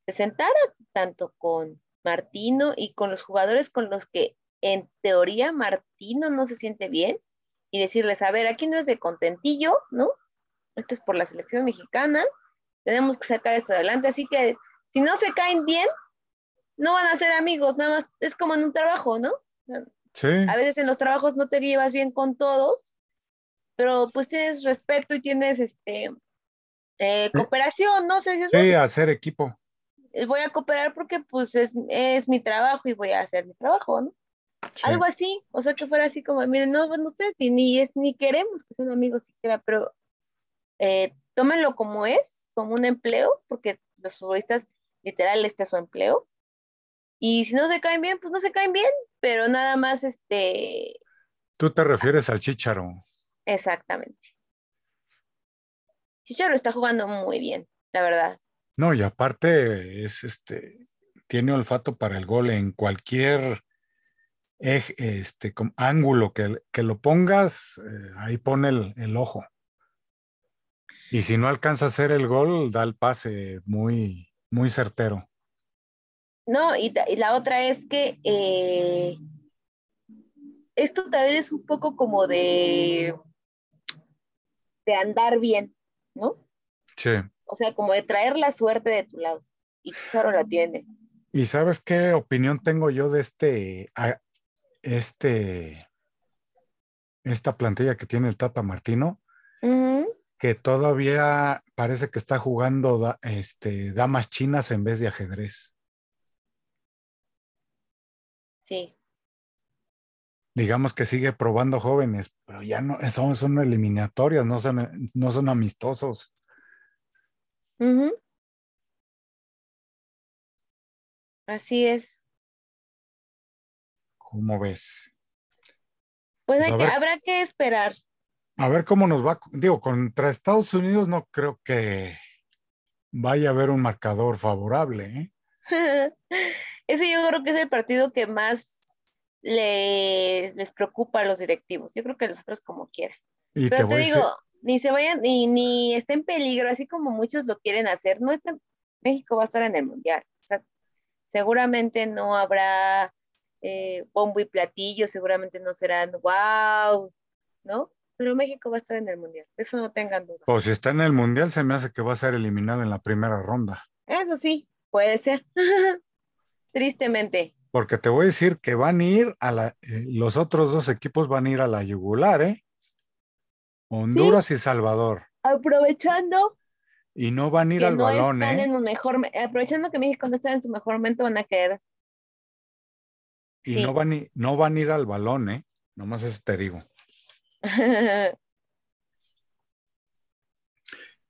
se sentara tanto con Martino y con los jugadores con los que en teoría Martino no se siente bien y decirles, a ver, aquí no es de contentillo, ¿no? Esto es por la selección mexicana, tenemos que sacar esto adelante, así que si no se caen bien, no van a ser amigos, nada más es como en un trabajo, ¿no? Sí. A veces en los trabajos no te llevas bien con todos, pero pues tienes respeto y tienes este eh, cooperación, ¿no? sé sí, hacer equipo. Voy a cooperar porque pues es, es mi trabajo y voy a hacer mi trabajo, ¿no? Algo así, o sea, que fuera así como, miren, no, bueno, ustedes ni, es, ni queremos que sean amigos siquiera, pero eh, tómenlo como es, como un empleo, porque los futbolistas literal este es su empleo. Y si no se caen bien, pues no se caen bien, pero nada más este... Tú te refieres al Chicharo. Exactamente. Chicharo está jugando muy bien, la verdad. No, y aparte es este, tiene olfato para el gol en cualquier este, ángulo que, que, lo pongas, eh, ahí pone el, ojo. Y si no alcanza a hacer el gol, da el pase muy, muy certero. No, y, la otra es que eh, esto tal vez es un poco como de, de andar bien, ¿no? Sí. O sea, como de traer la suerte de tu lado. Y claro la tiene. ¿Y sabes qué opinión tengo yo de este este, esta plantilla que tiene el Tata Martino, que todavía parece que está jugando este, damas chinas en vez de ajedrez. Sí. Digamos que sigue probando jóvenes, pero ya no son, son eliminatorias, no son, no son amistosos. Así es. ¿Cómo ves? Pues, pues habrá que esperar. A ver cómo nos va. Digo, contra Estados Unidos no creo que vaya a haber un marcador favorable. ¿eh? Ese yo creo que es el partido que más les, les preocupa a los directivos. Yo creo que los otros como quieran. Pero te, digo, ni se vayan, ni, ni está en peligro, así como muchos lo quieren hacer. No está, México va a estar en el Mundial. O sea, seguramente no habrá eh, bombo y platillo, seguramente no serán wow, ¿no? Pero México va a estar en el Mundial, eso no tengan duda. Pues si está en el Mundial, se me hace que va a ser eliminado en la primera ronda. Eso sí, puede ser. Tristemente. Porque te voy a decir que van a ir a la, eh, los otros dos equipos van a ir a la yugular, ¿eh? Honduras y Salvador. Aprovechando. Y no van a ir al no balón, están ¿eh? En un mejor, aprovechando que México no está en su mejor momento, van a caer. Y no, van, no van a ir al balón, ¿eh? Nomás eso te digo.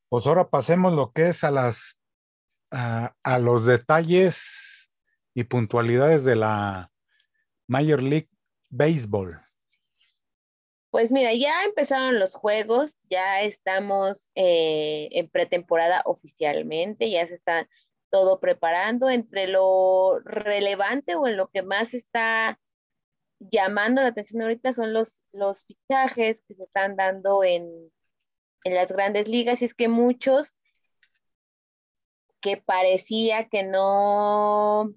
pues ahora pasemos lo que es a las a, a los detalles y puntualidades de la Major League Baseball. Pues mira, ya empezaron los juegos, ya estamos eh, en pretemporada oficialmente, ya se está todo preparando. Entre lo relevante o en lo que más está llamando la atención ahorita son los, los fichajes que se están dando en, en las grandes ligas y es que muchos que parecía que no,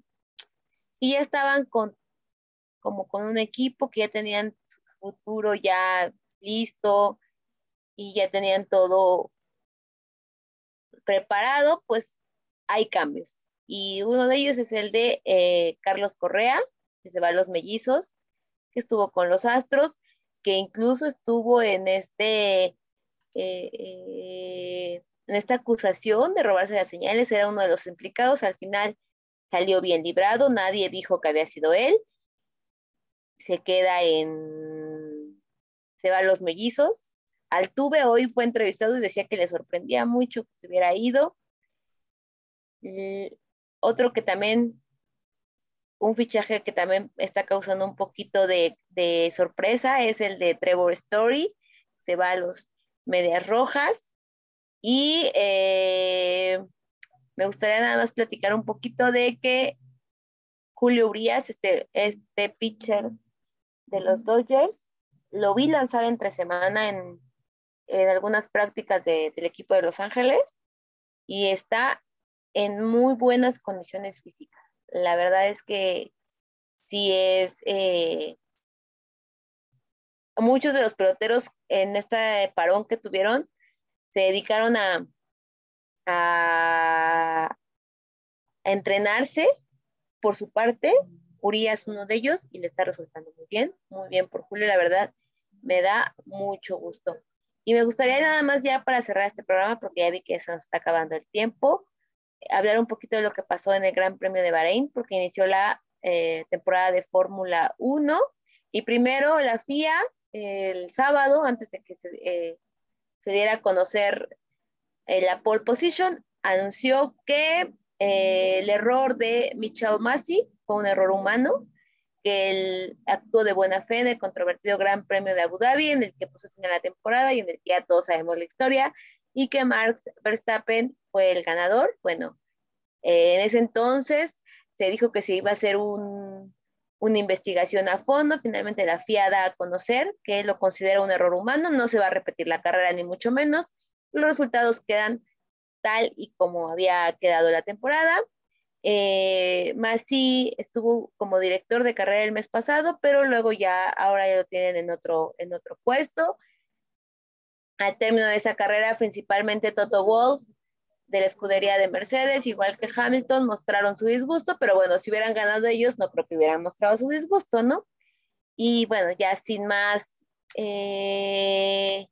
y ya estaban con, como con un equipo que ya tenían futuro ya listo y ya tenían todo preparado, pues hay cambios. Y uno de ellos es el de eh, Carlos Correa, que se va a los mellizos, que estuvo con los Astros, que incluso estuvo en este eh, eh, en esta acusación de robarse las señales, era uno de los implicados, al final salió bien librado, nadie dijo que había sido él, se queda en, se va a los mellizos. Altuve hoy fue entrevistado y decía que le sorprendía mucho que se hubiera ido. otro que también, un fichaje que también está causando un poquito de, sorpresa es el de Trevor Story, se va a los Medias Rojas. Y eh, me gustaría nada más platicar un poquito de que Julio Urias, este, este pitcher de los Dodgers. Lo vi lanzar entre semana en, algunas prácticas del equipo de Los Ángeles y está en muy buenas condiciones físicas. La verdad es que sí es... Eh, muchos de los peloteros en este parón que tuvieron se dedicaron a, a entrenarse por su parte Urias uno de ellos y le está resultando muy bien, muy bien por Julio, la verdad, me da mucho gusto. Y me gustaría nada más ya para cerrar este programa, porque ya vi que se nos está acabando el tiempo, hablar un poquito de lo que pasó en el Gran Premio de Bahrein, porque inició la eh, temporada de Fórmula 1 y primero la FIA el sábado, antes de que se, eh, se diera a conocer eh, la pole position, anunció que el error de Michelle Massey fue un error humano, que él actuó de buena fe en el controvertido Gran Premio de Abu Dhabi, en el que puso fin a la temporada y en el que ya todos sabemos la historia, y que Max Verstappen fue el ganador. Bueno, eh, en ese entonces se dijo que se iba a hacer un, una investigación a fondo, finalmente la FIA da a conocer que lo considera un error humano, no se va a repetir la carrera ni mucho menos, los resultados quedan tal y como había quedado la temporada. Eh, Masi estuvo como director de carrera el mes pasado, pero luego ya, ahora ya lo tienen en otro, en otro puesto. Al término de esa carrera, principalmente Toto Wolf de la escudería de Mercedes, igual que Hamilton, mostraron su disgusto, pero bueno, si hubieran ganado ellos, no creo que hubieran mostrado su disgusto, ¿no? Y bueno, ya sin más eh,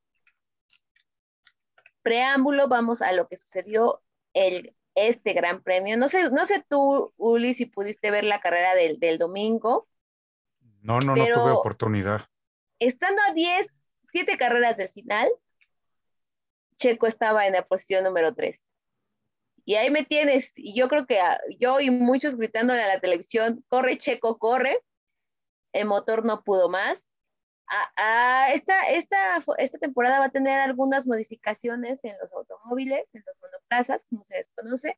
preámbulo, vamos a lo que sucedió el este gran premio. No sé, no sé tú, Uli, si pudiste ver la carrera del, domingo. No, no, no tuve oportunidad. Estando a 10, 7 carreras del final, Checo estaba en la posición número 3. Y ahí me tienes, y yo creo que yo y muchos gritándole a la televisión, corre Checo, corre. El motor no pudo más. Esta, esta, esta temporada va a tener algunas modificaciones en los automóviles, en los monoplazas, como se desconoce,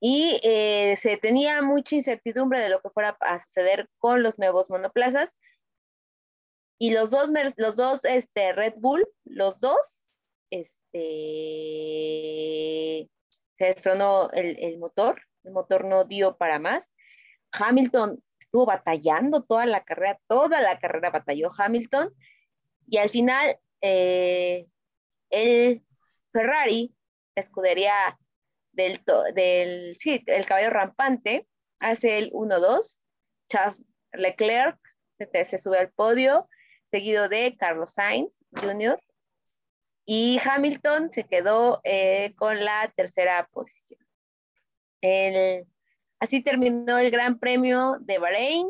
y eh, se tenía mucha incertidumbre de lo que fuera a suceder con los nuevos monoplazas. Y los dos, los dos este, Red Bull, los dos, este, se destronó el, el motor, el motor no dio para más. Hamilton estuvo batallando toda la carrera, toda la carrera batalló Hamilton y al final eh, el Ferrari, escudería del, del sí, el caballo rampante, hace el 1-2, Charles Leclerc se, se, sube al podio, seguido de Carlos Sainz Jr. Y Hamilton se quedó eh, con la tercera posición. El, así terminó el Gran Premio de Bahrein.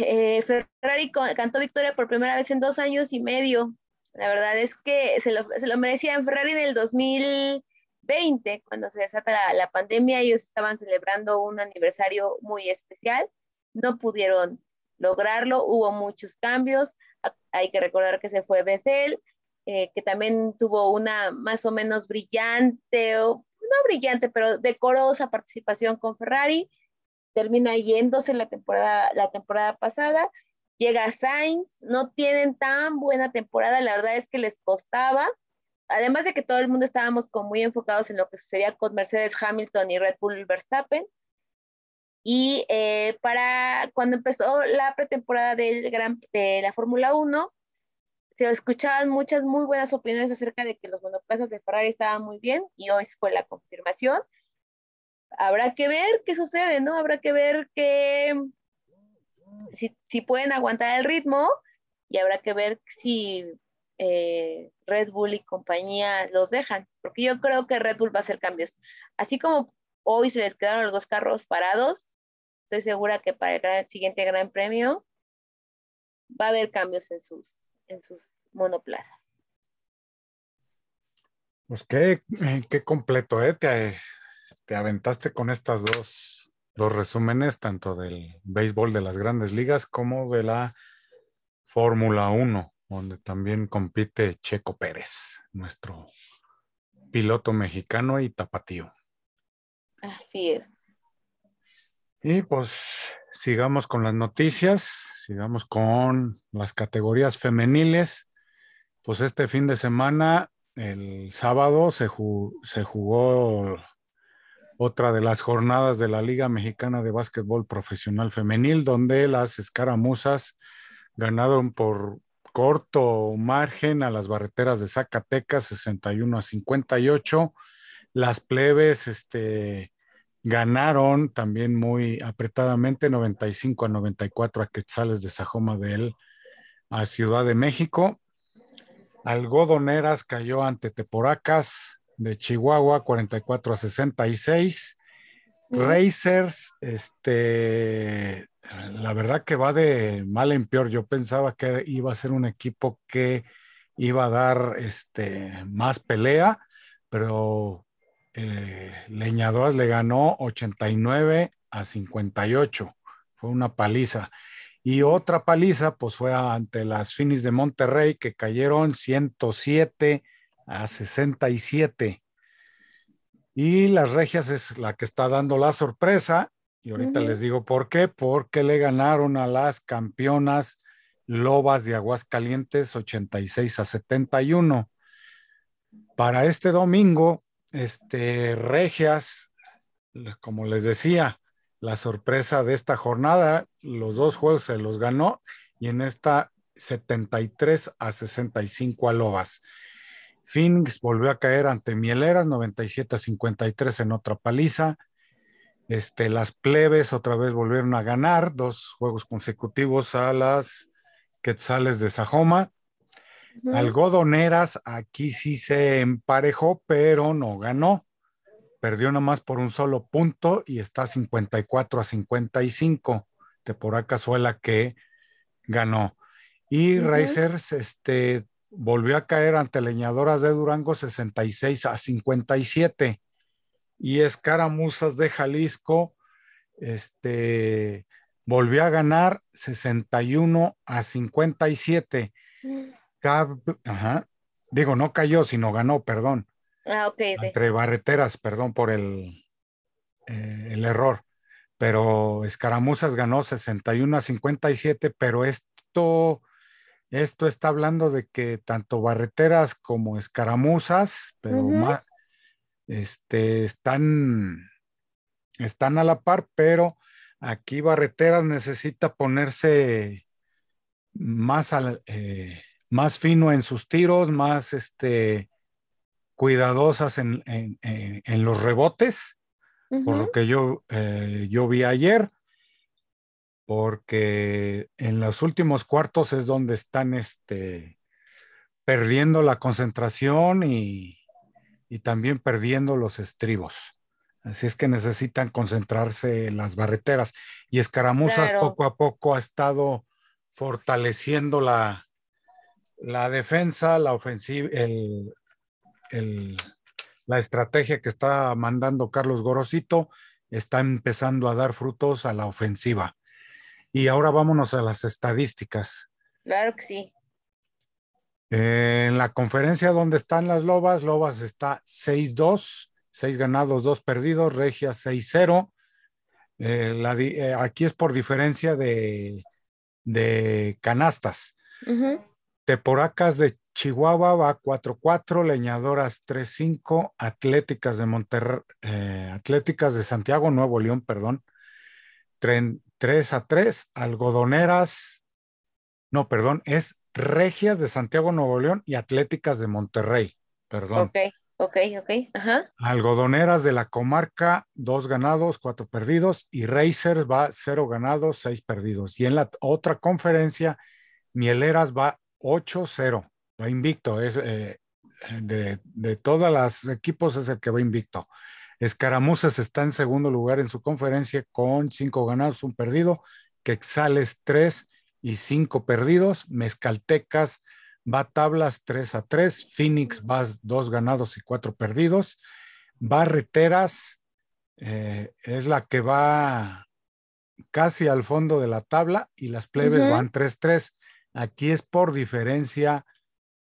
Eh, Ferrari cantó victoria por primera vez en dos años y medio. La verdad es que se lo, se lo merecía en Ferrari en el 2020, cuando se desata la, pandemia, ellos estaban celebrando un aniversario muy especial. No pudieron lograrlo, hubo muchos cambios. Hay que recordar que se fue Bethel, eh, que también tuvo una más o menos brillante, brillante, pero decorosa participación con Ferrari. Termina yéndose la temporada, la temporada pasada. Llega Sainz, no tienen tan buena temporada, la verdad es que les costaba. Además de que todo el mundo estábamos como muy enfocados en lo que sucedía con Mercedes Hamilton y Red Bull Verstappen. Y eh, para cuando empezó la pretemporada del Gran, de la Fórmula 1, se escuchaban muchas muy buenas opiniones acerca de que los monoplazas de Ferrari estaban muy bien y hoy fue la confirmación. Habrá que ver qué sucede, ¿no? Habrá que ver que si, pueden aguantar el ritmo y habrá que ver si eh, Red Bull y compañía los dejan, porque yo creo que Red Bull va a hacer cambios. Así como hoy se les quedaron los dos carros parados, estoy segura que para el siguiente Gran Premio va a haber cambios en sus en sus monoplazas. Pues qué, qué completo, ¿eh? Te, te aventaste con estas dos, dos resúmenes, tanto del béisbol de las grandes ligas como de la Fórmula 1, donde también compite Checo Pérez, nuestro piloto mexicano y tapatío. Así es. Y pues sigamos con las noticias, sigamos con las categorías femeniles. Pues este fin de semana, el sábado, se, jugó, otra de las jornadas de la Liga Mexicana de Básquetbol Profesional Femenil, donde las escaramuzas ganaron por corto margen a las barreteras de Zacatecas, 61 a 58. Las plebes, este, Ganaron también muy apretadamente 95 a 94 a Quetzales de Sajoma de él a Ciudad de México. Algodoneras cayó ante Teporacas de Chihuahua 44 a 66. Racers, este, la verdad que va de mal en peor. Yo pensaba que iba a ser un equipo que iba a dar este, más pelea, pero eh, Leñadoras le ganó 89 a 58. Fue una paliza. Y otra paliza, pues fue ante las Finis de Monterrey, que cayeron 107 a 67. Y las Regias es la que está dando la sorpresa. Y ahorita les digo por qué. Porque le ganaron a las campeonas Lobas de Aguascalientes 86 a 71. Para este domingo, este, Regias, como les decía, la sorpresa de esta jornada, los dos juegos se los ganó y en esta 73 a 65 a Lobas. Phoenix volvió a caer ante Mieleras, 97 a 53 en otra paliza. Este, las plebes otra vez volvieron a ganar dos juegos consecutivos a las Quetzales de Sajoma. Algodoneras aquí sí se emparejó, pero no ganó. Perdió nomás por un solo punto y está 54 a 55. Teporacas fue la que ganó. Y Racers este, volvió a caer ante Leñadoras de Durango 66 a 57. Y Escaramuzas de Jalisco este, volvió a ganar 61 a 57. Digo, no cayó, sino ganó, perdón. Ah, Entre barreteras, perdón por el, eh, el error. Pero Escaramuzas ganó 61 a 57, pero esto, esto está hablando de que tanto barreteras como escaramuzas, pero más, este, están, están a la par, pero aquí barreteras necesita ponerse más, eh, más fino en sus tiros, más este, cuidadosas en, los rebotes, por lo que yo, eh, yo vi ayer, porque en los últimos cuartos es donde están este, perdiendo la concentración y, y también perdiendo los estribos. Así es que necesitan concentrarse en las barreteras. Y Escaramuzas poco a poco ha estado fortaleciendo la, la defensa, la ofensiva, el, la estrategia que está mandando Carlos Gorosito está empezando a dar frutos a la ofensiva. Y ahora vámonos a las estadísticas. Claro que sí. En la conferencia donde están las Lobas, Lobas está 6-2, 6 ganados, 2 perdidos, Regia 6-0. Eh, eh, aquí es por diferencia de, de canastas. Teporacas de Chihuahua va 4-4, Leñadoras 3-5, Atléticas de Monterrey, eh, Atléticas de Santiago, Nuevo León, perdón, 3 a 3, Algodoneras, no, perdón, es Regias de Santiago, Nuevo León y Atléticas de Monterrey. Perdón. Ok, ok, ok. Ajá. Algodoneras de la comarca, dos ganados, cuatro perdidos. Y Racers va cero ganados, seis perdidos. Y en la otra conferencia, Mieleras va 8-0. Va invicto. Es, eh, de, de todas las equipos es el que va invicto. Escaramuzas está en segundo lugar en su conferencia con cinco ganados, un perdido. Quexales tres y cinco perdidos. Mezcaltecas va tablas 3 a 3. Phoenix va dos ganados y cuatro perdidos. Barreteras eh, es la que va casi al fondo de la tabla y las plebes van 3-3. Aquí es por diferencia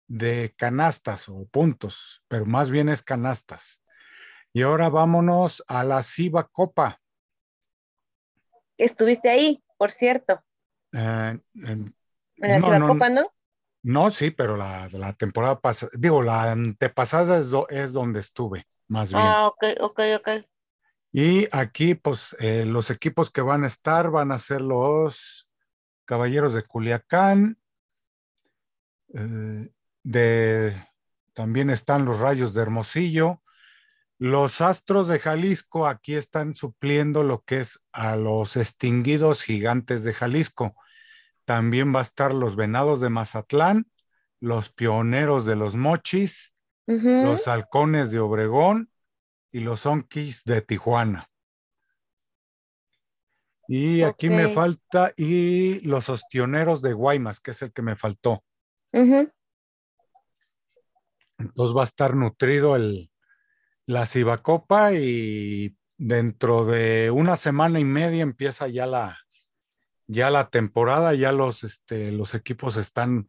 de canastas o puntos, pero más bien es canastas. Y ahora vámonos a la Ciba Copa. Estuviste ahí, por cierto. Eh, en, la no, Copa, ¿no? No, sí, pero la, la temporada pasada, digo, la antepasada es, donde estuve, más bien. Ah, ok, ok, ok. Y aquí, pues, eh, los equipos que van a estar van a ser los Caballeros de Culiacán, eh, de, también están los Rayos de Hermosillo, los Astros de Jalisco aquí están supliendo lo que es a los extinguidos gigantes de Jalisco. También va a estar los Venados de Mazatlán, los Pioneros de los Mochis, los Halcones de Obregón y los Onkis de Tijuana. Y aquí me falta, y los Ostioneros de Guaymas, que es el que me faltó. Entonces va a estar nutrido el, la Cibacopa y dentro de una semana y media empieza ya la, ya la temporada, ya los, este, los equipos están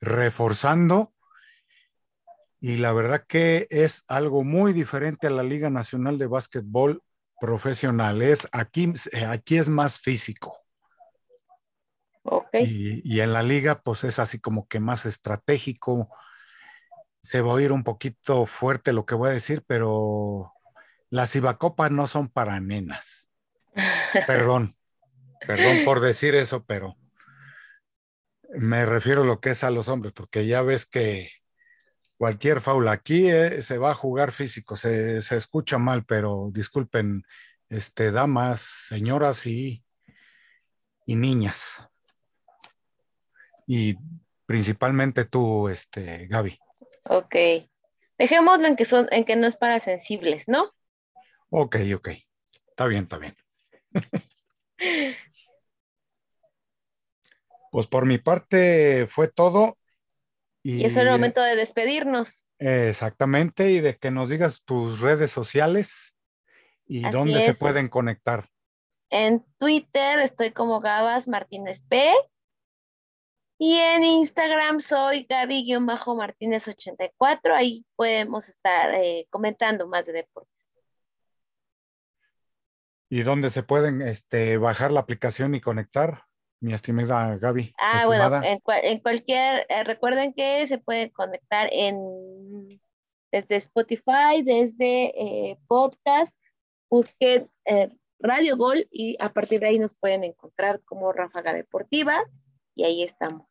reforzando. Y la verdad que es algo muy diferente a la Liga Nacional de Básquetbol Profesional. Es, aquí, aquí es más físico. Okay. Y, y, en la liga, pues es así como que más estratégico, se va a oír un poquito fuerte lo que voy a decir, pero las Ibacopas no son para nenas. Perdón, perdón por decir eso, pero me refiero a lo que es a los hombres, porque ya ves que cualquier faula aquí eh, se va a jugar físico, se, escucha mal, pero disculpen, este, damas, señoras y, y niñas. Y principalmente tú, este, Gaby. Ok. Dejémoslo en que son, en que no es para sensibles, ¿no? Ok, ok. Está bien, está bien. Pues por mi parte fue todo. Y, es el momento de despedirnos. exactamente, y de que nos digas tus redes sociales y dónde se pueden conectar. En Twitter estoy como Gabas Martínez P. Y en Instagram soy Gaby-Martínez84. Ahí podemos estar eh, comentando más de deportes. ¿Y dónde se pueden este, bajar la aplicación y conectar? Mi estimada Gaby. Ah, bueno, en, cualquier, eh, recuerden que se puede conectar en desde Spotify, desde eh, podcast, busquen Radio Gol y a partir de ahí nos pueden encontrar como Ráfaga Deportiva y ahí estamos.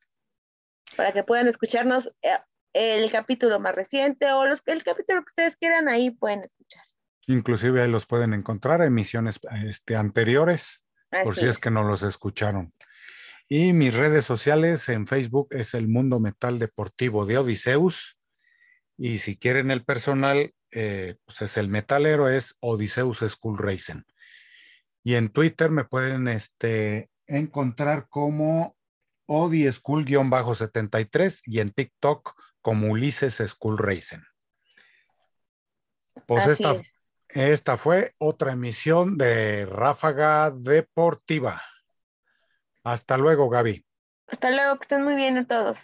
Para que puedan escucharnos eh, el capítulo más reciente o los, el capítulo que ustedes quieran, ahí pueden escuchar. Inclusive ahí los pueden encontrar, emisiones este, anteriores, por si es. que no los escucharon. Y mis redes sociales en Facebook es el Mundo Metal Deportivo de Odiseus. Y si quieren el personal, eh, pues es el metalero, es Odiseus School Racing. Y en Twitter me pueden este, encontrar como Odi School-73 y en TikTok como Ulises School Racing. Pues esta, esta fue otra emisión de Ráfaga Deportiva. Hasta luego, Gaby. Hasta luego, que estén muy bien a todos.